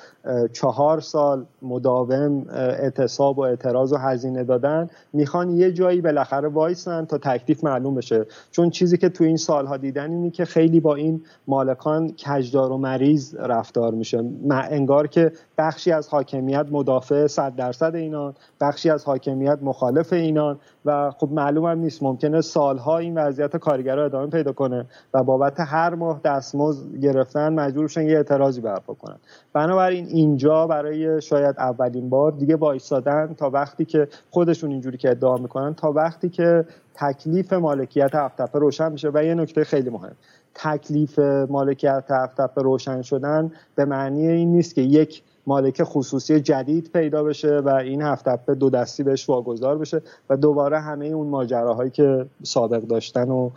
چهار سال مداوم اعتصاب و اعتراض و هزینه دادن می‌خوان یه جایی بالاخره وایسن تا تکلیف معلوم بشه. چون چیزی که تو این سالها دیدن اینه که خیلی با این مالکان کجدار و مریض رفتار میشه. انگار که بخشی از حاکمیت مدافع صد درصد درصد اینان بخشی از حاکمیت مخالف اینان و خب معلوم هم نیست ممکنه سالها این وضعیت کارگرا ادامه پیدا کنه و بابت هر ماه دستمزد گرفتن مجبور شن یه اعتراضی برپا کنن. بنابراین اینجا برای شاید اولین بار دیگه وایسادن تا وقتی که خودشون اینجوری که ادعا می‌کنن تا وقتی که تکلیف مالکیت هفتپه روشن میشه و یه نکته خیلی مهم تکلیف مالکیت هفتپه روشن شدن به معنی این نیست که یک مالک خصوصی جدید پیدا بشه و این هفتپه دو دستی بهش واگذار بشه و دوباره همه اون ماجراهایی که سابق داشتن و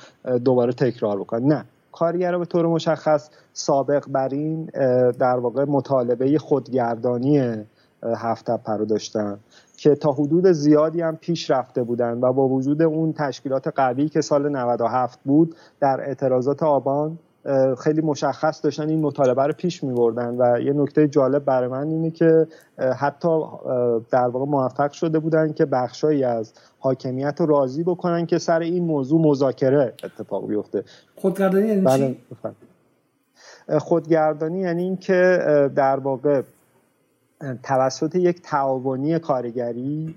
دوباره تکرار بکنن. نه کارگرا به طور مشخص سابق بر این در واقع مطالبه خودگردانی هفتپه رو داشتن که تا حدود زیادی هم پیش رفته بودن و با وجود اون تشکیلات قوی که سال 97 بود در اعتراضات آبان خیلی مشخص داشتن این مطالبه رو پیش می بردن و یه نکته جالب برای من اینه که حتی در واقع موفق شده بودن که بخشایی از حاکمیت رو راضی بکنن که سر این موضوع مذاکره اتفاق بیفته. خودگردانی یعنی بله خودگردانی یعنی اینکه در واقع توسط یک تعاونی کارگری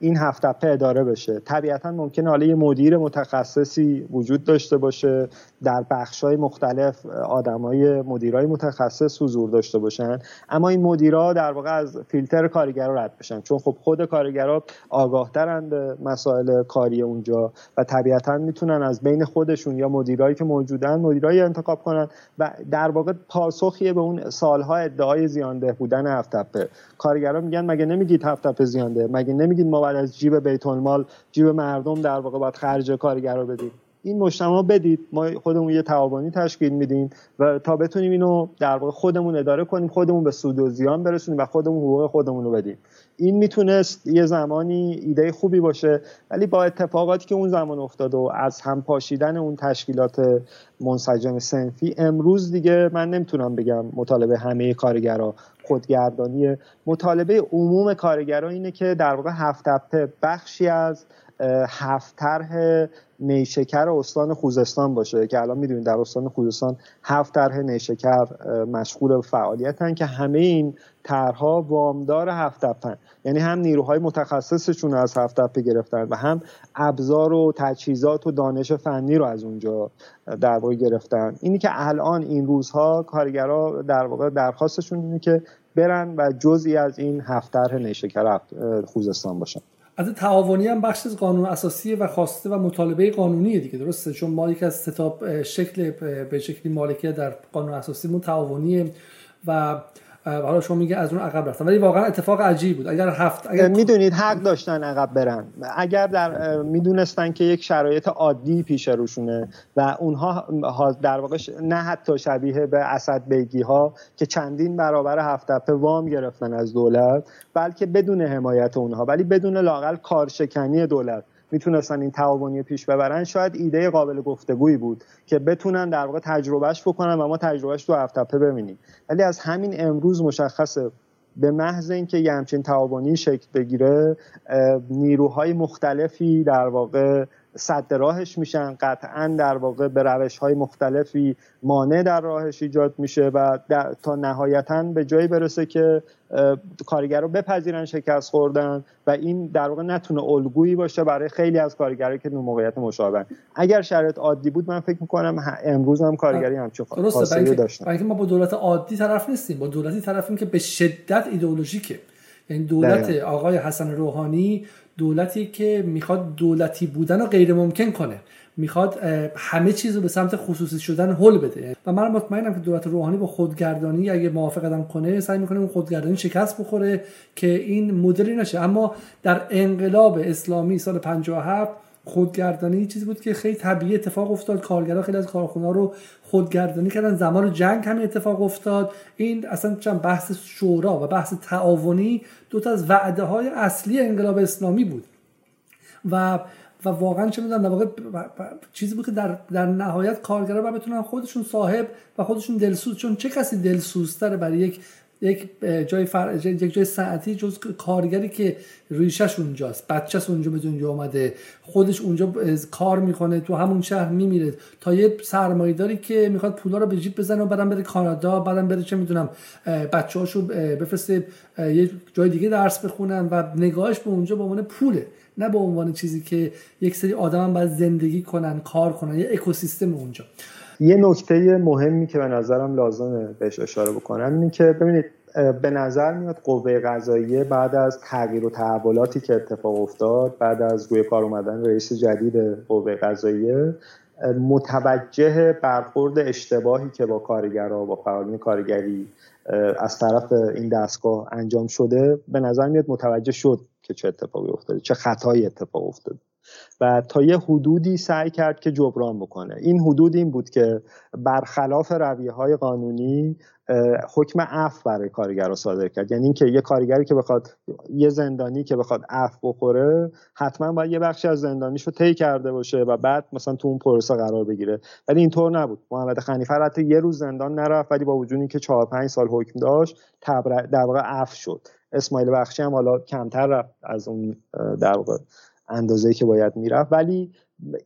این هفت اداره بشه. طبیعتا ممکنه حالا یه مدیر متخصصی وجود داشته باشه. در های مختلف آدمای مدیرای متخصص حضور داشته باشن. اما این مدیرا در واقع از فیلتر کارگرا رد بشن. چون خب خود کارگرا آگاهترن به مسائل کاری اونجا و طبیعتا می‌تونن از بین خودشون یا مدیرایی که موجودن مدیرایی انتخاب کنن و در واقع پاسخیه به اون سالها ادعای زیانده بودن هفتپه کارگرا میگن مگه نمیگید هفتپه زیانده؟ مگه نمیگید ما بعد از جیب بیت المال جیب مردم در واقع باید خرج کارگرا بدیم. این مجتمع بدید. ما خودمون یه تعاونی تشکیل میدیم و تا بتونیم اینو در واقع خودمون اداره کنیم خودمون به سود و زیان برسونیم و خودمون حقوق خودمون رو بدیم. این می‌تونست یه زمانی ایده خوبی باشه ولی با اتفاقاتی که اون زمان افتاد و از هم پاشیدن اون تشکیلات منسجم سنفی امروز دیگه من نمی‌تونم بگم مطالبه همه کارگرا خودگردانی مطالبه عموم کارگرا اینه که در واقع هفت هفته بخشی از هفت طرح نیشکر استان خوزستان باشه که الان می‌دونید در استان خوزستان هفت طرح نیشکر مشغول فعالیتن که همه این طرحها وامدار هفت تپن یعنی هم نیروهای متخصصشون از هفت تپه گرفتن و هم ابزار و تجهیزات و دانش فنی رو از اونجا در واقع گرفتن. اینی که الان این روزها کارگرا در واقع درخواستشون اینه که برن و جزئی از این هفت طرح نیشکر خوزستان باشن. از تعاونی هم بخش از قانون اساسی و خواسته و مطالبه قانونی دیگه درسته؟ چون ما یک از ستاب شکل به شکلی مالکیت در قانون اساسی تعاونیه و حالا شما میگه از اون عقب رفتن. ولی واقعا اتفاق عجیب بود. اگر هفت اگر می‌دونید حق داشتن عقب برن. اگر در می‌دونستن که یک شرایط عادی پیش روشونه و اونها در واقع نه حتی شبیه به اسد بیگی ها که چندین برابر هفت تپه وام گرفتن از دولت بلکه بدون حمایت اونها. ولی بدون لاقل کارشکنی دولت. می‌تونستن این تعاونی پیش ببرن شاید ایده قابل گفتگویی بود که بتونن در واقع تجربهش بکنن و ما تجربهش تو هفته ببینیم. ولی از همین امروز مشخصه به محض اینکه یه همچین تعاونی شکل بگیره نیروهای مختلفی در واقع صد راهش میشن قطعا در واقع به روش های مختلفی مانع در راهش ایجاد میشه و تا نهایتا به جایی برسه که کارگر رو بپذیرن شکست خوردن و این در واقع نتونه الگویی باشه برای خیلی از کارگرایی که موقعیت مشابه. اگر شرایط عادی بود من فکر می‌کنم امروز هم کارگری همچون خاصیتی داشتن. ما با دولت عادی طرف نیستیم با دولتی طرفیم که به شدت ایدئولوژیکه. یعنی دولت آقای حسن روحانی دولتی که می‌خواد دولتی بودن رو غیر ممکن کنه. می‌خواد همه چیز رو به سمت خصوصی شدن حل بده. و من مطمئنم که دولت روحانی با خودگردانی اگه موافق قدم کنه سعی می‌کنه اون خودگردانی شکست بخوره که این مدلی نشه. اما در انقلاب اسلامی سال 57 خودگردانی چیزی بود که خیلی طبیعی اتفاق افتاد. کارگران خیلی از کارخونه رو خودگردانی کردن. زمان جنگ همین اتفاق افتاد. این اصلا چند بحث شورا و بحث تعاونی دو تا از وعده های اصلی انقلاب اسلامی بود. و و واقعا چه می‌دونم در واقع چیزی بود که در, در نهایت کارگران بتونن خودشون صاحب و خودشون دلسوز. چون چه کسی دلسوزتره برای یک یک جای فر... یک جای ساعتی جز کارگری که ریشش اونجاست. بچهش اونجا به دنیا آمده خودش اونجا کار می‌کنه تو همون شهر میمیره. تا یه سرمایه‌داری که می‌خواد پولا رو به جیب بزنه و بعدم بره کانادا بعدم بره چه می‌دونم بچه‌هاشو بفرسته یه جای دیگه درس بخونن و نگاهش به اونجا به عنوان پوله. نه به عنوان چیزی که یک سری آدم هم باید زندگی کنن کار کنن. یه اکوسیستم اونجا. یه نکته مهمی که به نظرم لازمه بهش اشاره بکنم اینه که ببینید به نظر میاد قوه قضاییه بعد از تغییر و تحولاتی که اتفاق افتاد بعد از روی کار اومدن رئیس جدید قوه قضاییه متوجه برخورد اشتباهی که با کارگرها با فعالین کارگری از طرف این دستگاه انجام شده به نظر میاد متوجه شد که چه اتفاقی افتاده چه خطایی اتفاق افتاده. و تا یه حدودی سعی کرد که جبران بکنه. این حدود این بود که برخلاف رویه های قانونی حکم عفو برای کارگر رو صادر کرد. یعنی اینکه یه کارگری که بخواد یه زندانی که بخواد عفو بخوره حتما باید یه بخشی از زندانیش رو طی کرده باشه و بعد مثلا تو اون پروسه قرار بگیره. ولی اینطور نبود. محمد خنیفه حتی یه روز زندان نرفت ولی با وجود اینکه 4 5 سال حکم داشت در واقع عفو شد. اسماعیل بخشی هم حالا کمتر رفت از اون در واقع اندازه‌ای که باید می‌رفت. ولی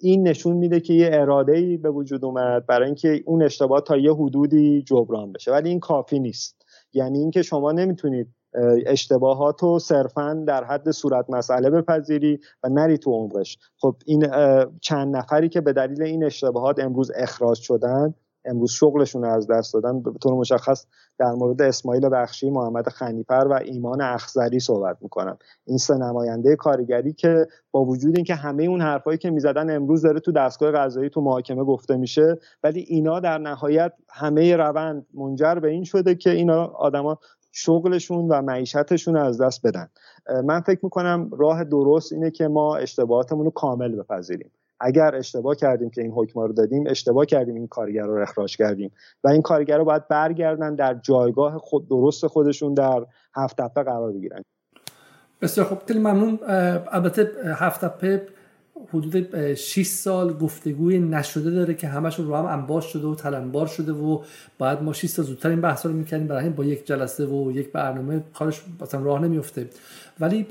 این نشون میده که یه اراده ای به وجود اومد برای اینکه اون اشتباه تا یه حدودی جبران بشه. ولی این کافی نیست. یعنی اینکه شما نمی‌تونید اشتباهات رو صرفا در حد صورت مسئله بپذیری و نری تو عمقش. خب این چند نفری که به دلیل این اشتباهات امروز اخراج شدن امروز شغلشون از دست دادن. به طور مشخص در مورد اسماعیل بخشی محمد خنیفر و ایمان اخزری صحبت می‌کنم. این سه نماینده کارگری که با وجود اینکه همه اون حرفایی که می‌زدن امروز داره تو دستگاه قضایی تو محاکمه گفته میشه ولی اینا در نهایت همه روند منجر به این شده که اینا آدما شغلشون و معیشتشون از دست بدن. من فکر می‌کنم راه درست اینه که ما اشتباهاتمون رو کامل بپذیریم. اگر اشتباه کردیم که این حکم رو دادیم اشتباه کردیم این کارگر رو اخراج کردیم. و این کارگر رو باید برگردن در جایگاه خود درست خودشون در هفت تپه قرار بگیرن. بسیار خوب. خیلی ممنون. البته هفت تپه حدود 6 سال گفتگوی نشده داره که همش رو هم انباش شده و تلمبار شده و بعد ما 6 سال زودتر این بحث رو می‌کردیم برای با یک جلسه و یک برنامه کارش راه نمیفته ولی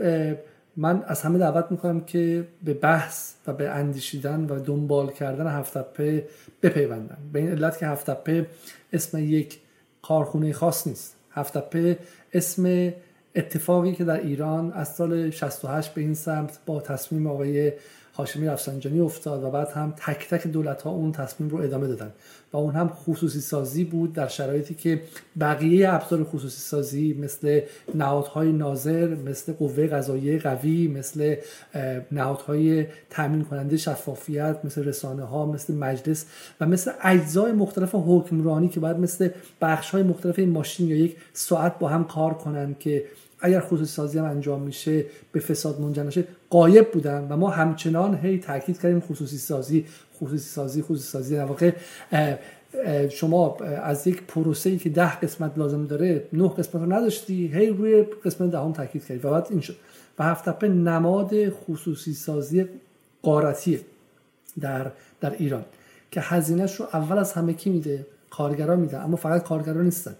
من از همه دعوت می‌کنم که به بحث و به اندیشیدن و دنبال کردن هفتپه بپیوندن. به این علت که هفتپه اسم یک کارخونه خاص نیست. هفتپه اسم اتفاقی که در ایران از سال 68 به این سمت با تصمیم آقای هاشمی رفسنجانی افتاد و بعد هم تک تک دولت ها اون تصمیم رو ادامه دادن و اون هم خصوصی سازی بود در شرایطی که بقیه ابزار خصوصی سازی مثل نهادهای ناظر مثل قوه قضاییه قوی مثل نهادهای تامین کننده شفافیت مثل رسانه ها مثل مجلس و مثل اجزای مختلف حکمرانی که باید مثل بخش های مختلف این ماشین یا یک ساعت با هم کار کنن که اگر خصوصی سازی هم انجام میشه به فساد منجر نشه. قایب بودن و ما همچنان هی تاکید کردیم خصوصی سازی خصوصی سازی خصوصی سازی. در واقع شما از یک پروسه ای که ده قسمت لازم داره نه قسمت رو نداشتی هی روی قسمت دهم تاکید کردی. و بعد این شد. و هفت نماد خصوصی سازی قارتیه در در ایران که هزینهش رو اول از همه کی میده؟ کارگران میدن اما فقط کارگران نیستن.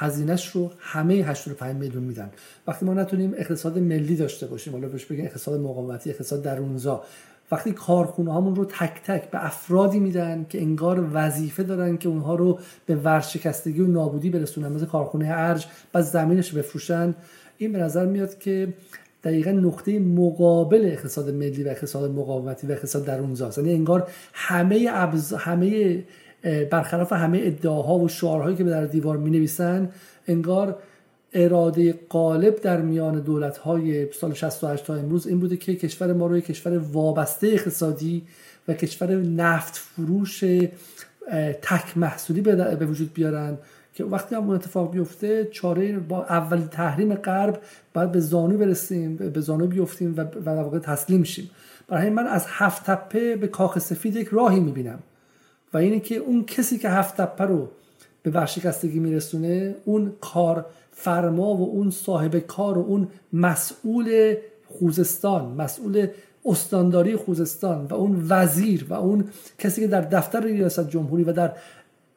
هزینهش رو همه 85 میلیون میدن. وقتی ما نتونیم اقتصاد ملی داشته باشیم حالا بهش بگیم اقتصاد مقاومتی اقتصاد درونزا وقتی کارخونه هامون رو تک تک به افرادی میدن که انگار وظیفه دارن که اونها رو به ورشکستگی و نابودی برسونن. مثل کارخونه ارج و زمینش بفروشن. این به نظر میاد که دقیقا نقطه مقابل اقتصاد ملی و اقتصاد مقاومتی و اقتصاد درونزاست. یعنی انگار همه ابز... همه برخلاف همه ادعاها و شعارهایی که به در دیوار می نویسن انگار اراده غالب در میان دولت های سال 68 تا امروز این بوده که کشور ما رو یک کشور وابسته اقتصادی و کشور نفت فروش تک محصولی به وجود بیارن که وقتی هم اون اتفاق بیفته چاره با اول تحریم غرب باید به زانو برسیم به زانو بیفتیم و در واقع تسلیم شیم. برای من از هفت تپه به کاخ سفید یک راهی می‌بینم. و اینه که اون کسی که هفت تپه رو به ورشکستگی میرسونه اون کار فرما و اون صاحب کار و اون مسئول خوزستان مسئول استانداری خوزستان و اون وزیر و اون کسی که در دفتر ریاست جمهوری و در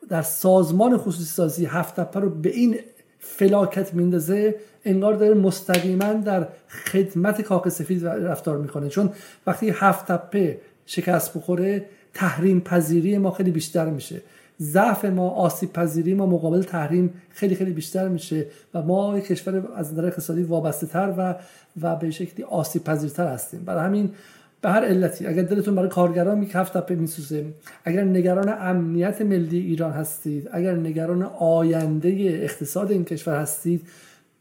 در سازمان خصوصی سازی هفت تپه رو به این فلاکت میندازه انگار داره مستقیما در خدمت کاخ سفید رفتار می‌کنه. چون وقتی هفت تپه شکست بخوره تحریم پذیری ما خیلی بیشتر میشه. ضعف ما آسیب پذیری ما مقابل تحریم خیلی خیلی بیشتر میشه و ما یک کشور از نظر اقتصادی وابسته تر و و به شکلی آسیب پذیرتر هستیم. برای همین به هر علتی اگر دلتون برای کارگران می هفت تپه میسوزه اگر نگران امنیت ملی ایران هستید اگر نگران آینده اقتصاد این کشور هستید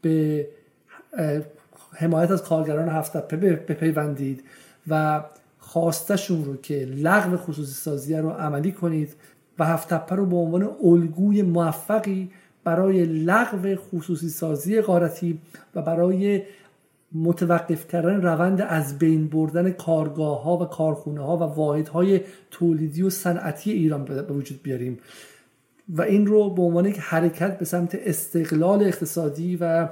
به حمایت از کارگران هفت تپه بپیوندید و خواستشون رو که لغو خصوصی سازی رو عملی کنید و هفت تپه رو به عنوان الگوی موفقی برای لغو خصوصی سازی غارتی و برای متوقف کردن روند از بین بردن کارگاه ها و کارخونه ها و واحد های تولیدی و صنعتی ایران به وجود بیاریم. و این رو به عنوان یک حرکت به سمت استقلال اقتصادی و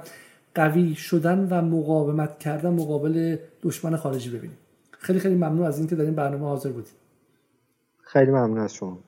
قوی شدن و مقاومت کردن مقابل دشمن خارجی ببینیم. خیلی خیلی ممنون از اینکه در این برنامه حاضر بودید. خیلی ممنون از شما.